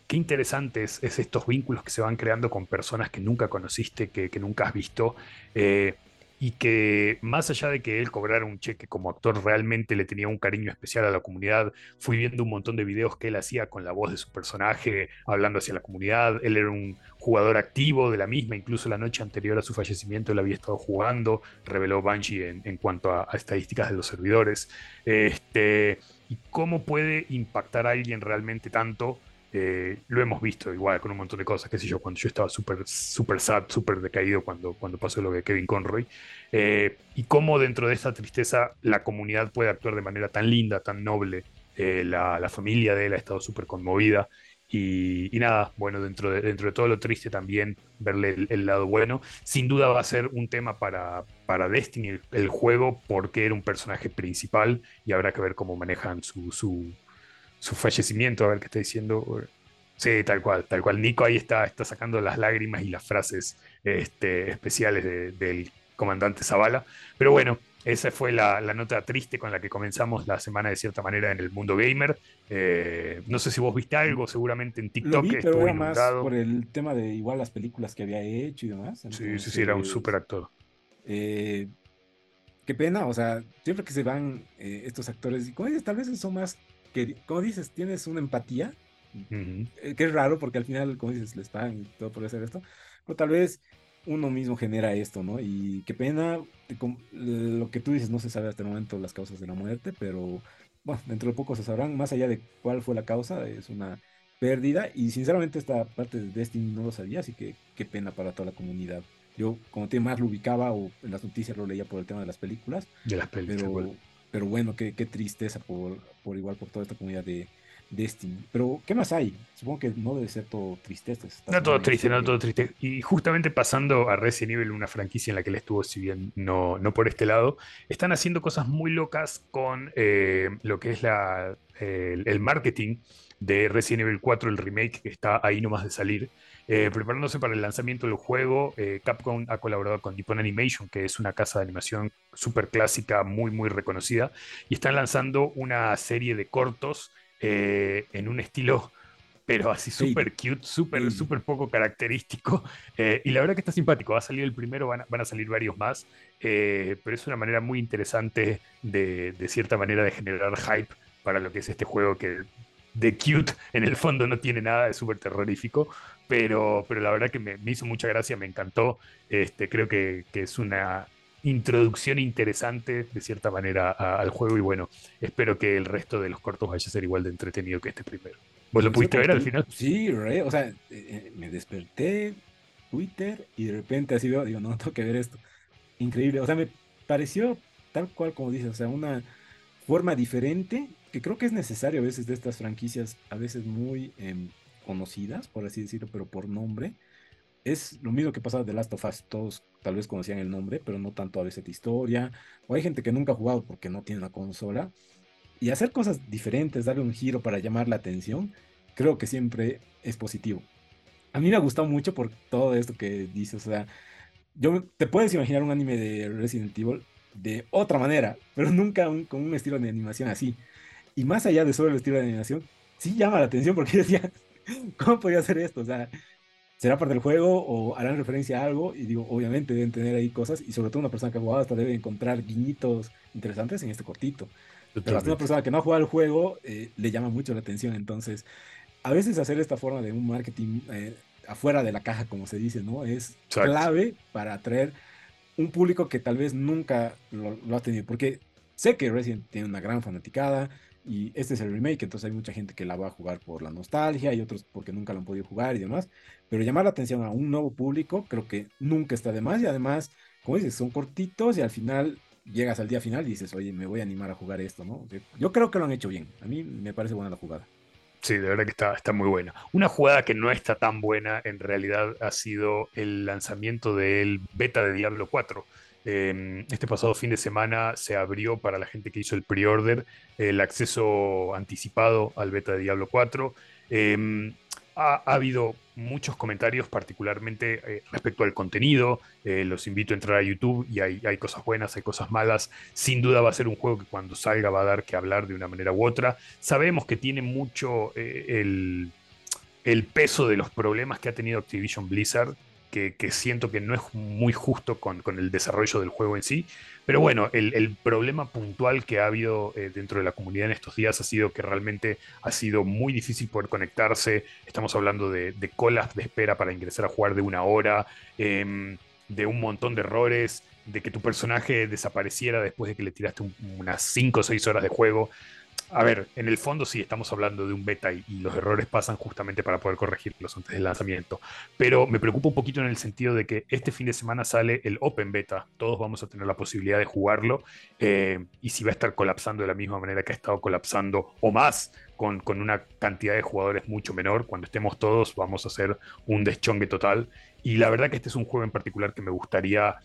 qué interesantes es, estos vínculos que se van creando con personas que nunca conociste, que, nunca has visto, eh, y que más allá de que él cobrara un cheque como actor, realmente le tenía un cariño especial a la comunidad. Fui viendo un montón de videos que él hacía con la voz de su personaje, hablando hacia la comunidad. Él era un jugador activo de la misma, incluso la noche anterior a su fallecimiento él había estado jugando, reveló Banshee en, cuanto a, estadísticas de los servidores. Este, y cómo puede impactar a alguien realmente tanto eh, lo hemos visto igual con un montón de cosas, qué sé yo, cuando yo estaba súper super sad, súper decaído cuando, cuando pasó lo de Kevin Conroy, eh, y cómo dentro de esa tristeza la comunidad puede actuar de manera tan linda, tan noble, eh, la, la, familia de él ha estado súper conmovida, y, nada, bueno, dentro de, dentro de todo lo triste también verle el, lado bueno, sin duda va a ser un tema para, para Destiny, el, el, juego, porque era un personaje principal, y habrá que ver cómo manejan su, su su fallecimiento, a ver qué está diciendo. Sí, tal cual, tal cual. Nico ahí está, está sacando las lágrimas y las frases este, especiales del comandante Zavala. Pero bueno, esa fue la, nota triste con la que comenzamos la semana de cierta manera en el mundo gamer. Eh, no sé si vos viste algo, seguramente en TikTok. Lo pero era más por el tema de igual las películas que había hecho y demás. sí, sí, sí, era un súper actor. Eh, qué pena, o sea, siempre que se van eh, estos actores, y como tal vez son más como dices, tienes una empatía, eh, que es raro porque al final, como dices, les pagan y todo por hacer esto, pero tal vez uno mismo genera esto, ¿no? Y qué pena, lo que tú dices, no se sabe hasta el momento las causas de la muerte, pero bueno, dentro de poco se sabrán, más allá de cuál fue la causa, es una pérdida y sinceramente esta parte de Destiny no lo sabía, así que qué pena para toda la comunidad. Yo como te más lo ubicaba o en las noticias lo leía por el tema de las películas. De las películas. Pero bueno, qué, qué tristeza por, por, igual por toda esta comunidad de Destiny. Pero, ¿qué más hay? Supongo que no debe ser todo tristeza. No todo triste, no todo triste. Y justamente pasando a Resident Evil, una franquicia en la que él estuvo, si bien no, no por este lado, están haciendo cosas muy locas con eh, lo que es la, el marketing de Resident Evil 4, el remake que está ahí nomás de salir. Eh, preparándose para el lanzamiento del juego, eh, Capcom ha colaborado con Nippon Animation, que es una casa de animación súper clásica, muy, muy reconocida, y están lanzando una serie de cortos eh, en un estilo pero así súper cute, súper super poco característico. y la verdad que está simpático. Va a salir el primero, van a, salir varios más. pero es una manera muy interesante de, de, cierta manera, de generar hype para lo que es este juego que de cute en el fondo no tiene nada, es súper terrorífico pero, pero la verdad que me, hizo mucha gracia, me encantó. Este, creo que, es una introducción interesante de cierta manera al juego y bueno, espero que el resto de los cortos vaya a ser igual de entretenido que este primero. ¿Vos lo pudiste ver al final? Sí, o sea, eh, eh, me desperté, Twitter y de repente así veo, digo, no, tengo que ver esto. Increíble, o sea, me pareció tal cual como dices, o sea, una forma diferente que creo que es necesario a veces de estas franquicias, a veces muy... Em, conocidas, por así decirlo, pero por nombre. Es lo mismo que pasa de Last of Us, todos tal vez conocían el nombre, pero no tanto a veces de historia, o hay gente que nunca ha jugado porque no tiene una consola, y hacer cosas diferentes, darle un giro para llamar la atención, creo que siempre es positivo. A mí me ha gustado mucho por todo esto que dices, o sea, yo te puedes imaginar un anime de Resident Evil de otra manera, pero nunca con un estilo de animación así. Y más allá de solo el estilo de animación, sí llama la atención porque decía, ¿cómo podía hacer esto? O sea, ¿será parte del juego o harán referencia a algo? Y digo, obviamente deben tener ahí cosas y sobre todo una persona que ha jugado hasta debe encontrar guiñitos interesantes en este cortito. Pero hasta una persona que no ha jugado el juego eh, le llama mucho la atención. Entonces, a veces hacer esta forma de un marketing eh, afuera de la caja, como se dice, ¿no? Es clave para atraer un público que tal vez nunca lo, lo ha tenido. Porque sé que Resident tiene una gran fanaticada, y este es el remake, entonces hay mucha gente que la va a jugar por la nostalgia y otros porque nunca lo han podido jugar y demás. Pero llamar la atención a un nuevo público creo que nunca está de más y además, como dices, son cortitos y al final llegas al día final y dices, oye, me voy a animar a jugar esto, ¿no? Yo creo que lo han hecho bien. A mí me parece buena la jugada. Sí, de verdad que está, está muy buena. Una jugada que no está tan buena en realidad ha sido el lanzamiento del beta de Diablo 4. Em, este pasado fin de semana se abrió para la gente que hizo el pre-order el acceso anticipado al beta de Diablo 4 ha, habido muchos comentarios, particularmente eh, respecto al contenido. Eh, los invito a entrar a YouTube y hay, cosas buenas, hay cosas malas. Sin duda va a ser un juego que cuando salga va a dar que hablar de una manera u otra. Sabemos que tiene mucho eh, el peso de los problemas que ha tenido Activision Blizzard que, siento que no es muy justo con, el desarrollo del juego en sí. Pero bueno, el, problema puntual que ha habido eh, dentro de la comunidad en estos días ha sido que realmente ha sido muy difícil poder conectarse. Estamos hablando de, colas de espera para ingresar a jugar de una hora, em, de un montón de errores, de que tu personaje desapareciera después de que le tiraste unas 5 o 6 horas de juego a ver, en el fondo sí estamos hablando de un beta y, los errores pasan justamente para poder corregirlos antes del lanzamiento. Pero me preocupa un poquito en el sentido de que este fin de semana sale el Open Beta. Todos vamos a tener la posibilidad de jugarlo. Eh, y si va a estar colapsando de la misma manera que ha estado colapsando o más con, con una cantidad de jugadores mucho menor, cuando estemos todos vamos a hacer un deschongue total. Y la verdad que este es un juego en particular que me gustaría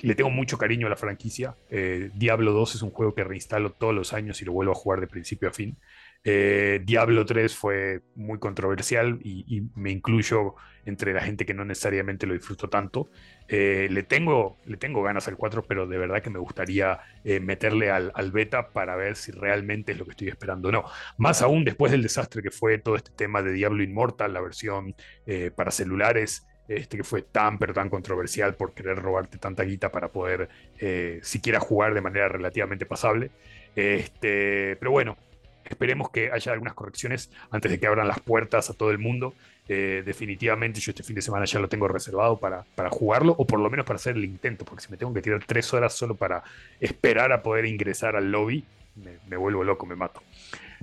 le tengo mucho cariño a la franquicia. Eh, Diablo 2 es un juego que reinstalo todos los años y lo vuelvo a jugar de principio a fin. Eh, Diablo 3 fue muy controversial y, me incluyo entre la gente que no necesariamente lo disfruto tanto. Eh, le, tengo, le tengo ganas al 4, pero de verdad que me gustaría meterle al, al, beta para ver si realmente es lo que estoy esperando o no. Más aún después del desastre que fue todo este tema de Diablo Immortal, la versión para celulares este que fue tan pero tan controversial por querer robarte tanta guita para poder eh, siquiera jugar de manera relativamente pasable. Este, pero bueno, esperemos que haya algunas correcciones antes de que abran las puertas a todo el mundo. Eh, definitivamente yo este fin de semana ya lo tengo reservado para, para, jugarlo o por lo menos para hacer el intento, porque si me tengo que tirar tres horas solo para esperar a poder ingresar al lobby, me, vuelvo loco, me mato.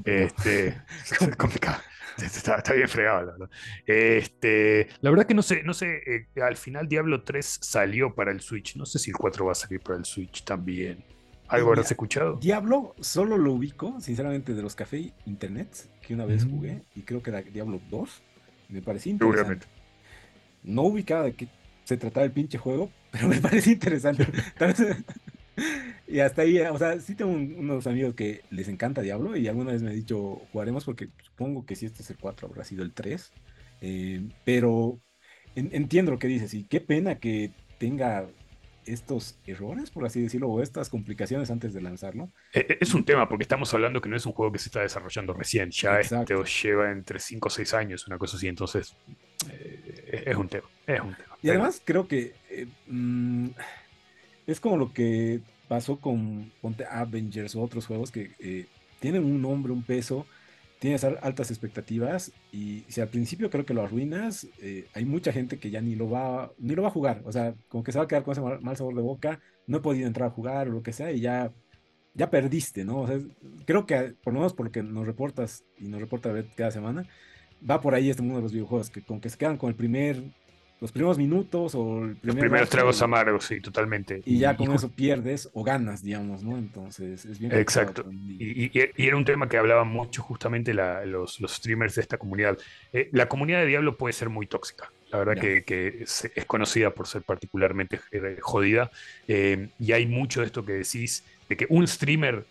Este, es complicado. Está, bien fregado, la verdad. Este, la verdad que no sé, no sé, eh, al final Diablo 3 salió para el Switch. No sé si el 4 va a salir para el Switch también. ¿Algo habrás escuchado? Diablo solo lo ubico, sinceramente, de los cafés internet que una vez jugué, y creo que era Diablo 2. Me parecía interesante. No ubicaba de qué se trataba el pinche juego, pero me parece interesante. Y hasta ahí, o sea, sí tengo unos amigos que les encanta Diablo y alguna vez me he dicho, jugaremos porque supongo que si este es el 4 habrá sido el 3. Eh, pero entiendo lo que dices y qué pena que tenga estos errores, por así decirlo, o estas complicaciones antes de lanzarlo. E, e, es un tema, porque estamos hablando que no es un juego que se está desarrollando recién, ya este lleva entre 5 o 6 años, una cosa así, entonces eh, es un tema, es un tema. Y además creo que eh, mm, es como lo que pasó con Ponte Avengers o otros juegos que eh, tienen un nombre, un peso, tienes altas expectativas y si al principio creo que lo arruinas, eh, hay mucha gente que ya ni lo va ni lo va a jugar, o sea, como que se va a quedar con ese mal, sabor de boca, no he podido entrar a jugar o lo que sea y ya ya perdiste, ¿no? O sea, creo que por lo menos por lo que nos reportas y nos reporta cada semana, va por ahí este mundo de los videojuegos, que con que se quedan con el primer los primeros minutos o el primer los primeros tragos amargos, sí, totalmente. Y, ya con eso pierdes o ganas, digamos, ¿no? Entonces es bien. Exacto. Y, era un tema que hablaban mucho justamente los, los, streamers de esta comunidad. Eh, la comunidad de Diablo puede ser muy tóxica. La verdad que, es, conocida por ser particularmente eh, jodida. Eh, y hay mucho de esto que decís, de que un streamer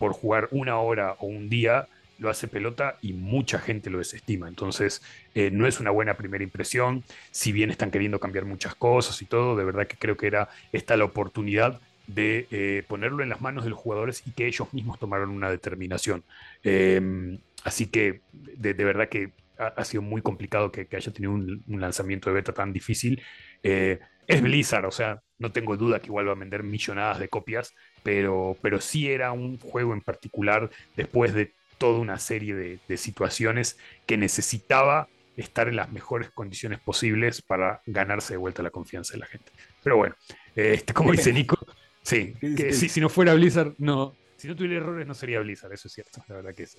por jugar una hora o un día lo hace pelota y mucha gente lo desestima. Entonces, eh, no es una buena primera impresión. Si bien están queriendo cambiar muchas cosas y todo, de verdad que creo que era esta la oportunidad de eh, ponerlo en las manos de los jugadores y que ellos mismos tomaron una determinación. Em, así que, de, verdad que ha, sido muy complicado que, haya tenido un, lanzamiento de beta tan difícil. Eh, es Blizzard, o sea, no tengo duda que igual va a vender millonadas de copias, pero, pero sí era un juego en particular después de toda una serie de, situaciones que necesitaba estar en las mejores condiciones posibles para ganarse de vuelta la confianza de la gente. Pero bueno, este, como dice Nico, sí, que si, no fuera Blizzard, no, si no tuviera errores no sería Blizzard, eso es cierto, la verdad que es,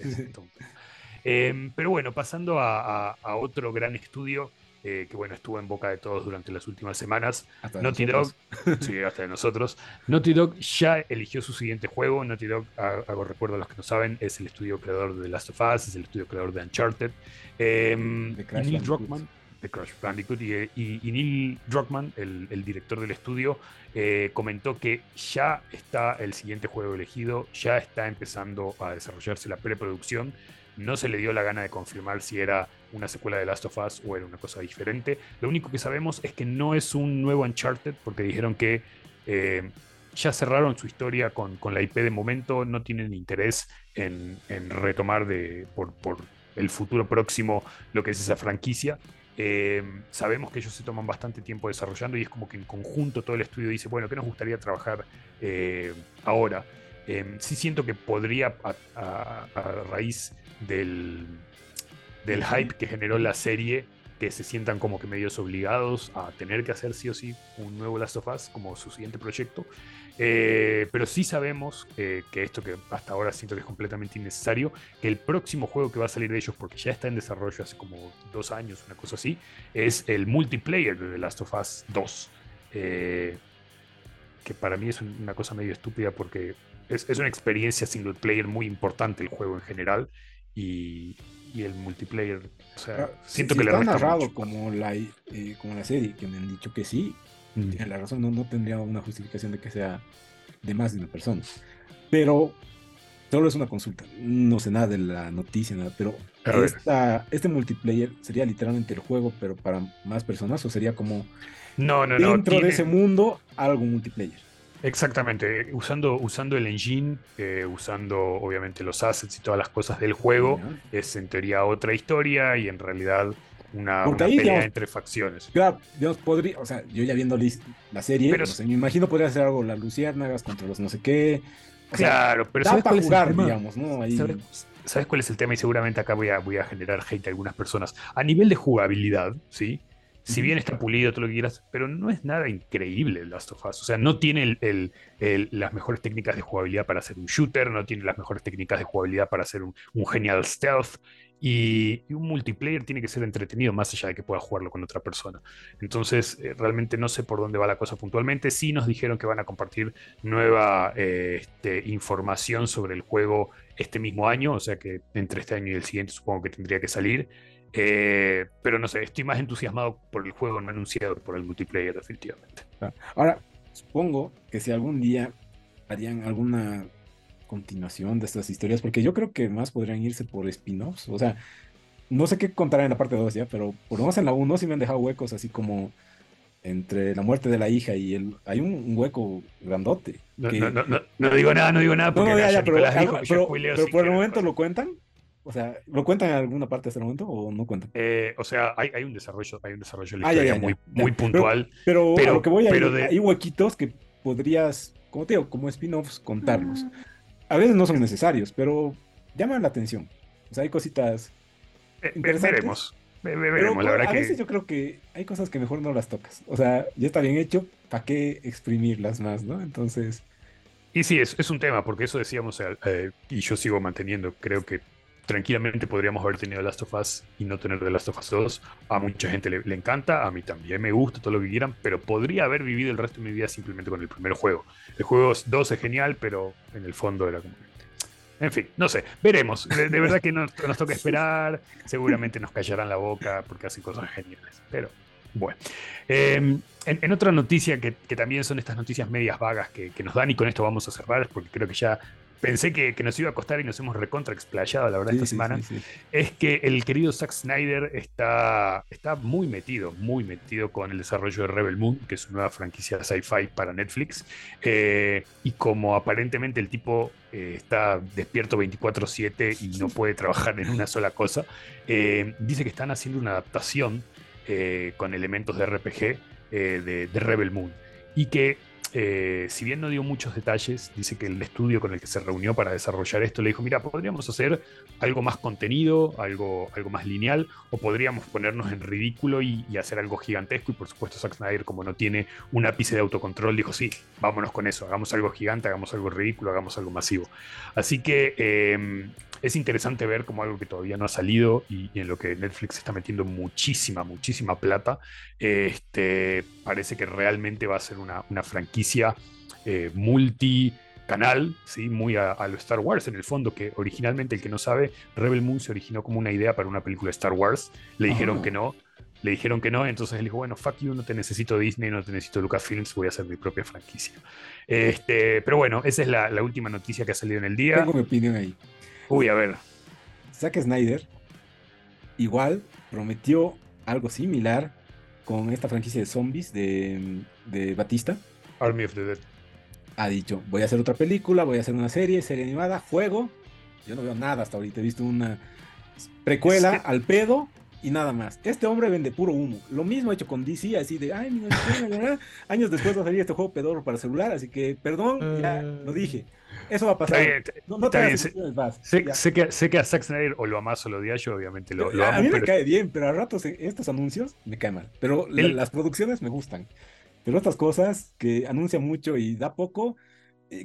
em, pero bueno, pasando a, otro gran estudio, que bueno, estuvo en boca de todos durante las últimas semanas. Naughty Dog, sí, hasta de nosotros. Naughty Dog ya eligió su siguiente juego. Naughty Dog, hago recuerdo a los que no saben, es el estudio creador de The Last of Us, es el estudio creador de Uncharted. Em, Neil Druckmann, de Crash Bandicoot, y, y, Neil Druckmann, el, director del estudio, eh, comentó que ya está el siguiente juego elegido, ya está empezando a desarrollarse la preproducción. No se le dio la gana de confirmar si era una secuela de Last of Us o era una cosa diferente. Lo único que sabemos es que no es un nuevo Uncharted, porque dijeron que eh, ya cerraron su historia con, la IP de momento, no tienen interés en, retomar de, por, por el futuro próximo lo que es esa franquicia. Eh, sabemos que ellos se toman bastante tiempo desarrollando y es como que en conjunto todo el estudio dice, bueno, ¿qué nos gustaría trabajar eh, ahora? Sí siento que podría, a, raíz del, del hype que generó la serie, que se sientan como que medios obligados a tener que hacer sí o sí un nuevo Last of Us como su siguiente proyecto. Eh, pero sí sabemos que esto que hasta ahora siento que es completamente innecesario, que el próximo juego que va a salir de ellos, porque ya está en desarrollo hace como dos años, una cosa así, es el multiplayer de The Last of Us 2. Eh, que para mí es una cosa medio estúpida porque es, una experiencia single player muy importante el juego en general y, el multiplayer, o sea, ah, siento que le está narrado como la, eh, como la serie, que me han dicho que sí, Mm. la razón, no, no tendría una justificación de que sea de más de una persona. Pero solo es una consulta. No sé nada de la noticia, nada, pero esta, este multiplayer sería literalmente el juego, pero para más personas, o sería como no, no, dentro de ese mundo algo multiplayer. Exactamente, usando, usando el engine, eh, usando obviamente los assets y todas las cosas del juego, es en teoría otra historia y en realidad una, pelea entre facciones. Claro, Dios podría, o sea, yo ya viendo la serie, pero, me imagino podría hacer algo las luciérnagas contra los no sé qué. claro, pero ¿sabes para jugar, digamos, ¿no? ¿Sabes, cuál es el tema? Y seguramente acá voy a, voy a generar hate a algunas personas. A nivel de jugabilidad, ¿sí? Si bien está pulido, todo lo que quieras, pero no es nada increíble el Last of Us. O sea, no tiene el, las mejores técnicas de jugabilidad para hacer un shooter, no tiene las mejores técnicas de jugabilidad para hacer un, un genial stealth. Y, un multiplayer tiene que ser entretenido más allá de que pueda jugarlo con otra persona. Entonces, eh, realmente no sé por dónde va la cosa puntualmente. Sí nos dijeron que van a compartir nueva eh, este, información sobre el juego este mismo año, o sea que entre este año y el siguiente supongo que tendría que salir. Eh, pero no sé, estoy más entusiasmado por el juego no anunciado por el multiplayer, definitivamente. Ah, ahora, supongo que si algún día harían alguna continuación de estas historias, porque yo creo que más podrían irse por spin-offs. O sea, no sé qué contar en la parte 2 ya, pero por lo menos en la 1 sí me han dejado huecos así como entre la muerte de la hija y el. Hay un, hueco grandote. No, digo nada, no digo nada. Porque pero, por el momento lo cuentan. O sea, ¿lo cuentan en alguna parte hasta el momento o no cuentan? Eh, o sea, hay, hay, un desarrollo, hay un desarrollo de la ah, historia muy, muy puntual. Pero, pero, lo que voy a pero hay huequitos que podrías, como te digo, como spin-offs contarlos. Mm a veces no son necesarios, pero llaman la atención. O sea, hay cositas eh, Veremos. veremos, la verdad a veces yo creo que hay cosas que mejor no las tocas. O sea, ya está bien hecho, ¿para qué exprimirlas más, no? Entonces... Y sí, es, es un tema, porque eso decíamos, eh, y yo sigo manteniendo, creo que tranquilamente podríamos haber tenido Last of Us y no tener The Last of Us 2. A mucha gente le, encanta, a mí también me gusta, todo lo que quieran, pero podría haber vivido el resto de mi vida simplemente con el primer juego. El juego 2 es genial, pero en el fondo era como... En fin, no sé, veremos. De, verdad que nos, nos, toca esperar. Seguramente nos callarán la boca porque hacen cosas geniales. Pero bueno. Em, en, otra noticia que, también son estas noticias medias vagas que, que, nos dan, y con esto vamos a cerrar, porque creo que ya pensé que, nos iba a costar y nos hemos recontra explayado, la verdad, esta semana, es que el querido Zack Snyder está, está muy metido, muy metido con el desarrollo de Rebel Moon, que es una nueva franquicia sci-fi para Netflix. Eh, y como aparentemente el tipo eh, está despierto 24/7 y no puede trabajar en una sola cosa, eh, dice que están haciendo una adaptación con elementos de RPG de, de Rebel Moon. Y que eh, si bien no dio muchos detalles, dice que el estudio con el que se reunió para desarrollar esto le dijo, mira, podríamos hacer algo más contenido, algo, algo más lineal, o podríamos ponernos en ridículo y, hacer algo gigantesco. Y por supuesto Zack Snyder, como no tiene un ápice de autocontrol, dijo, sí, vámonos con eso, hagamos algo gigante, hagamos algo ridículo, hagamos algo masivo. Así que... Em, es interesante ver como algo que todavía no ha salido y, en lo que Netflix está metiendo muchísima, muchísima plata. Este, parece que realmente va a ser una, una franquicia eh, multi canal, ¿sí? muy a, lo Star Wars en el fondo, que originalmente el que no sabe, Rebel Moon se originó como una idea para una película de Star Wars, le dijeron ah. que no, le dijeron que no, entonces él dijo, bueno, fuck you, no te necesito Disney, no te necesito Lucasfilms, voy a hacer mi propia franquicia. Este, pero bueno, esa es la, la última noticia que ha salido en el día. Tengo mi opinión ahí. Uy, a ver. Zack Snyder igual prometió algo similar con esta franquicia de zombies de, de Batista. Army of the Dead ha dicho, voy a hacer otra película, voy a hacer una serie, serie animada, juego. Yo no veo nada hasta ahorita, he visto una precuela al pedo y nada más. Este hombre vende puro humo. Lo mismo ha hecho con DC, así de, ay, mira, años después va a salir este juego pedorro para celular, así que, perdón, ya ah. lo dije. Eso va a pasar. no, no te sé, sé, que, sé que a Zack Snyder o lo amas o lo odias, yo obviamente lo, lo amo, A mí me cae bien, pero a ratos estos anuncios me caen mal. Pero las producciones me gustan. Pero estas cosas que anuncia mucho y da poco,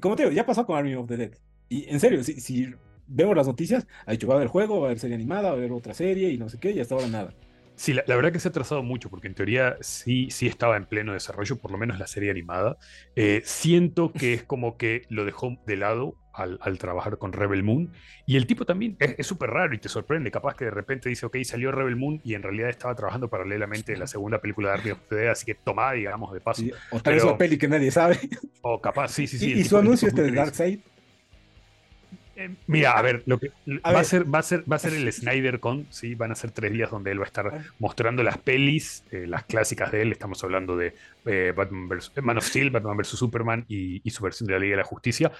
como te digo, ya pasó con Army of the Dead. Y en serio, si, si vemos las noticias, ha dicho, va a haber juego, va a haber serie animada, va a haber otra serie y no sé qué, y hasta ahora nada. Sí, la, verdad que se ha atrasado mucho, porque en teoría sí, sí estaba en pleno desarrollo, por lo menos la serie animada. Eh, siento que es como que lo dejó de lado al, trabajar con Rebel Moon. Y el tipo también es súper raro y te sorprende. Capaz que de repente dice, ok, salió Rebel Moon y en realidad estaba trabajando paralelamente en la segunda película de Army of the Dead, así que tomá, digamos, de paso. o tal vez una peli que nadie sabe. O capaz, sí, sí, sí. ¿Y, su anuncio este de Darkseid? Eh, mira, a ver, lo que va, A ser, va, a ser, va a ser el Snyder Con, ¿sí? Van a ser tres días donde él va a estar mostrando las pelis, eh, las clásicas de él. Estamos hablando de eh, Batman Man of Steel, Batman vs. Superman y, su versión de la Liga de la Justicia.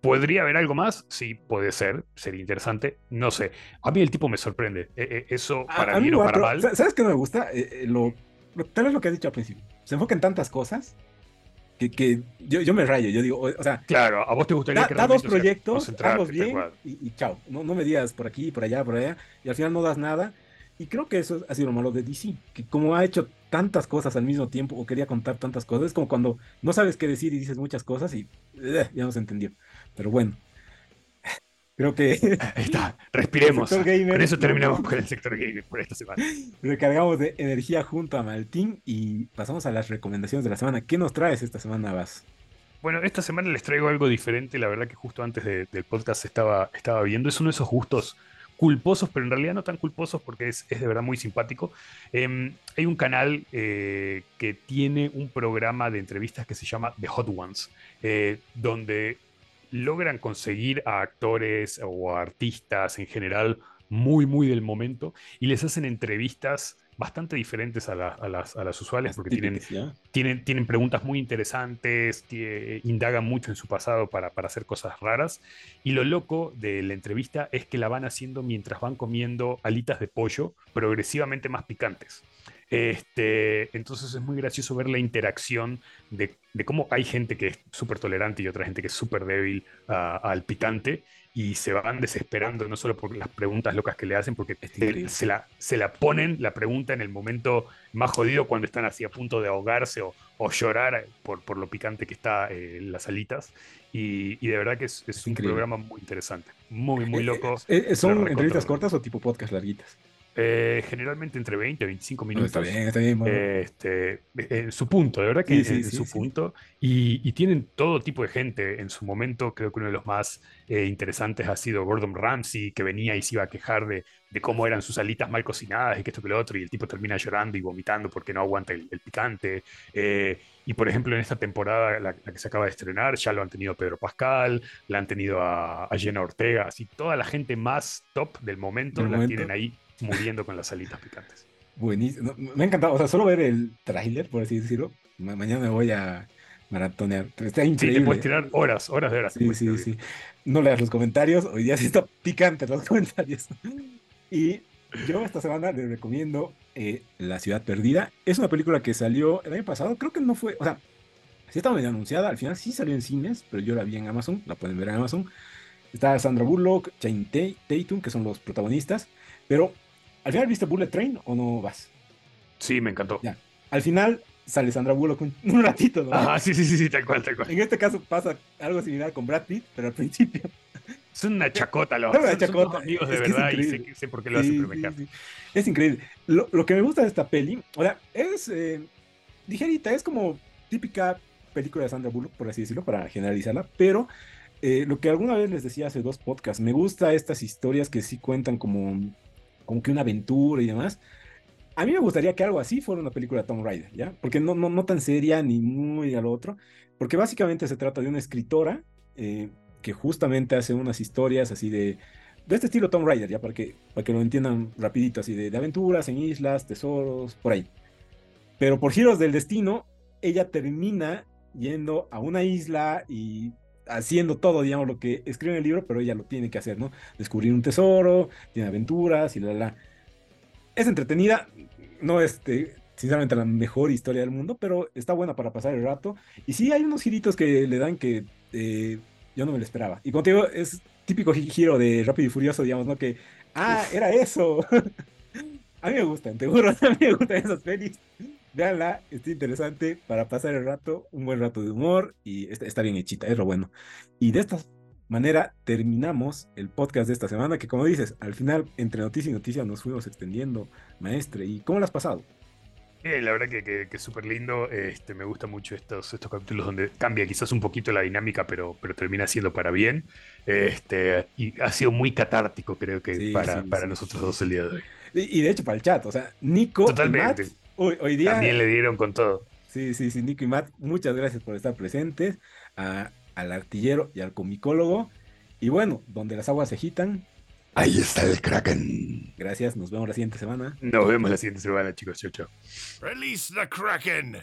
¿Podría haber algo más? Sí, puede ser, sería interesante. No sé. A mí el tipo me sorprende. eso para mí, no para mal. ¿Sabes qué no me gusta? lo, tal vez lo que has dicho al principio. Se enfoca en tantas cosas que, yo, yo, me rayo, yo digo, o, sea... Claro, a vos te gustaría que... Da dos proyectos, hazlos bien y, chao. No, no me digas por aquí, por allá, por allá, y al final no das nada. Y creo que eso ha sido lo malo de DC, que como ha hecho tantas cosas al mismo tiempo o quería contar tantas cosas, es como cuando no sabes qué decir y dices muchas cosas y eh, ya no se entendió. Pero bueno, Creo que. Ahí está, respiremos. Por eso terminamos con el sector gamer por esta semana. Recargamos de energía junto a Maltín y pasamos a las recomendaciones de la semana. ¿Qué nos traes esta semana, Vas? Bueno, esta semana les traigo algo diferente. La verdad que justo antes del podcast estaba, estaba viendo. Es uno de esos gustos culposos, pero en realidad no tan culposos porque es, de verdad muy simpático. Em, hay un canal eh, que tiene un programa de entrevistas que se llama The Hot Ones, eh, donde logran conseguir a actores o a artistas en general muy, muy del momento y les hacen entrevistas bastante diferentes a, las, a las, usuales porque tienen, tienen, tienen, preguntas muy interesantes, indagan mucho en su pasado para, para, hacer cosas raras. Y lo loco de la entrevista es que la van haciendo mientras van comiendo alitas de pollo progresivamente más picantes. Este, entonces es muy gracioso ver la interacción de, cómo hay gente que es súper tolerante y otra gente que es súper débil al picante y se van desesperando no solo por las preguntas locas que le hacen, porque se la, se la ponen la pregunta en el momento más jodido cuando están así a punto de ahogarse o, llorar por, por, lo picante que está eh, las alitas. Y, de verdad que es, un programa muy interesante, muy, muy eh, loco. Eh, ¿Son entrevistas cortas o tipo podcast larguitas? Eh, generalmente entre 20 y 25 minutos. está bien, está bien. Este, en su punto, de verdad que en su punto. Y, tienen todo tipo de gente. En su momento, creo que uno de los más eh, interesantes ha sido Gordon Ramsay, que venía y se iba a quejar de, cómo eran sus alitas mal cocinadas y que esto que lo otro. Y el tipo termina llorando y vomitando porque no aguanta el, picante. Eh, y por ejemplo, en esta temporada, la, que se acaba de estrenar, ya lo han tenido Pedro Pascal, la han tenido a, Jenna Ortega, así toda la gente más top del momento la tienen ahí muriendo con las alitas picantes. Buenísimo. Me ha encantado. O sea, solo ver el tráiler, por así decirlo. mañana me voy a maratonear. Está increíble. Sí, te puedes tirar horas, horas de horas. Sí, sí, sí. No leas los comentarios. Hoy día sí está picante los comentarios. Y yo esta semana les recomiendo eh, La Ciudad Perdida. Es una película que salió el año pasado. Creo que no fue. O sea, sí estaba medio anunciada. Al final sí salió en cines, pero yo la vi en Amazon. La pueden ver en Amazon. Está Sandra Bullock, Jane Tatum, que son los protagonistas. Pero ¿Al final viste Bullet Train o no vas? Sí, me encantó. Ya. Al final sale Sandra Bullock un, un ratito, ¿no? Ah, sí, sí, sí, tal cual, tal cual. En este caso pasa algo similar con Brad Pitt, pero al principio. Es una chacota, los una chacota. amigos de verdad y sé, por qué lo hacen, pero Es increíble. Lo, lo, que me gusta de esta peli, ahora, es eh, ligerita, es como típica película de Sandra Bullock, por así decirlo, para generalizarla, pero eh, lo que alguna vez les decía hace dos podcasts, me gusta estas historias que sí cuentan como, como que una aventura y demás. A mí me gustaría que algo así fuera una película de Tom Raider, ¿ya? Porque no, no, no tan seria ni muy al otro, porque básicamente se trata de una escritora eh, que justamente hace unas historias así de, de este estilo Tom Raider, ya para que, para que lo entiendan rapidito, así de, de aventuras en islas, tesoros, por ahí. Pero por giros del destino, ella termina yendo a una isla y haciendo todo, digamos, lo que escribe en el libro, pero ella lo tiene que hacer, ¿no? Descubrir un tesoro, tiene aventuras y la, la. Es entretenida, no este, sinceramente la mejor historia del mundo, pero está buena para pasar el rato. Y sí hay unos giritos que le dan que eh, yo no me lo esperaba. Y contigo es típico giro de Rápido y Furioso, digamos, ¿no? Que, ah, era eso. a mí me gustan, te juro, a mí me gustan esas pelis. Veanla, está interesante para pasar el rato, un buen rato de humor y está, bien hechita, es lo bueno. Y de esta manera terminamos el podcast de esta semana, que como dices, al final entre noticia y noticia nos fuimos extendiendo, maestre. ¿Y cómo lo has pasado? la verdad que, es súper lindo. Este, me gustan mucho estos, estos capítulos donde cambia quizás un poquito la dinámica, pero, pero termina siendo para bien. Este, y ha sido muy catártico, creo que, para, para nosotros dos el día de hoy. Y, de hecho, para el chat, o sea, Nico Totalmente. Hoy, día. También le dieron con todo. Sí, sí, sí, Nico y Matt, muchas gracias por estar presentes. al artillero y al comicólogo. Y bueno, donde las aguas se agitan. Ahí está el Kraken. Gracias, nos vemos la siguiente semana. Nos vemos la siguiente semana, chicos. Chau, chau. Release the Kraken.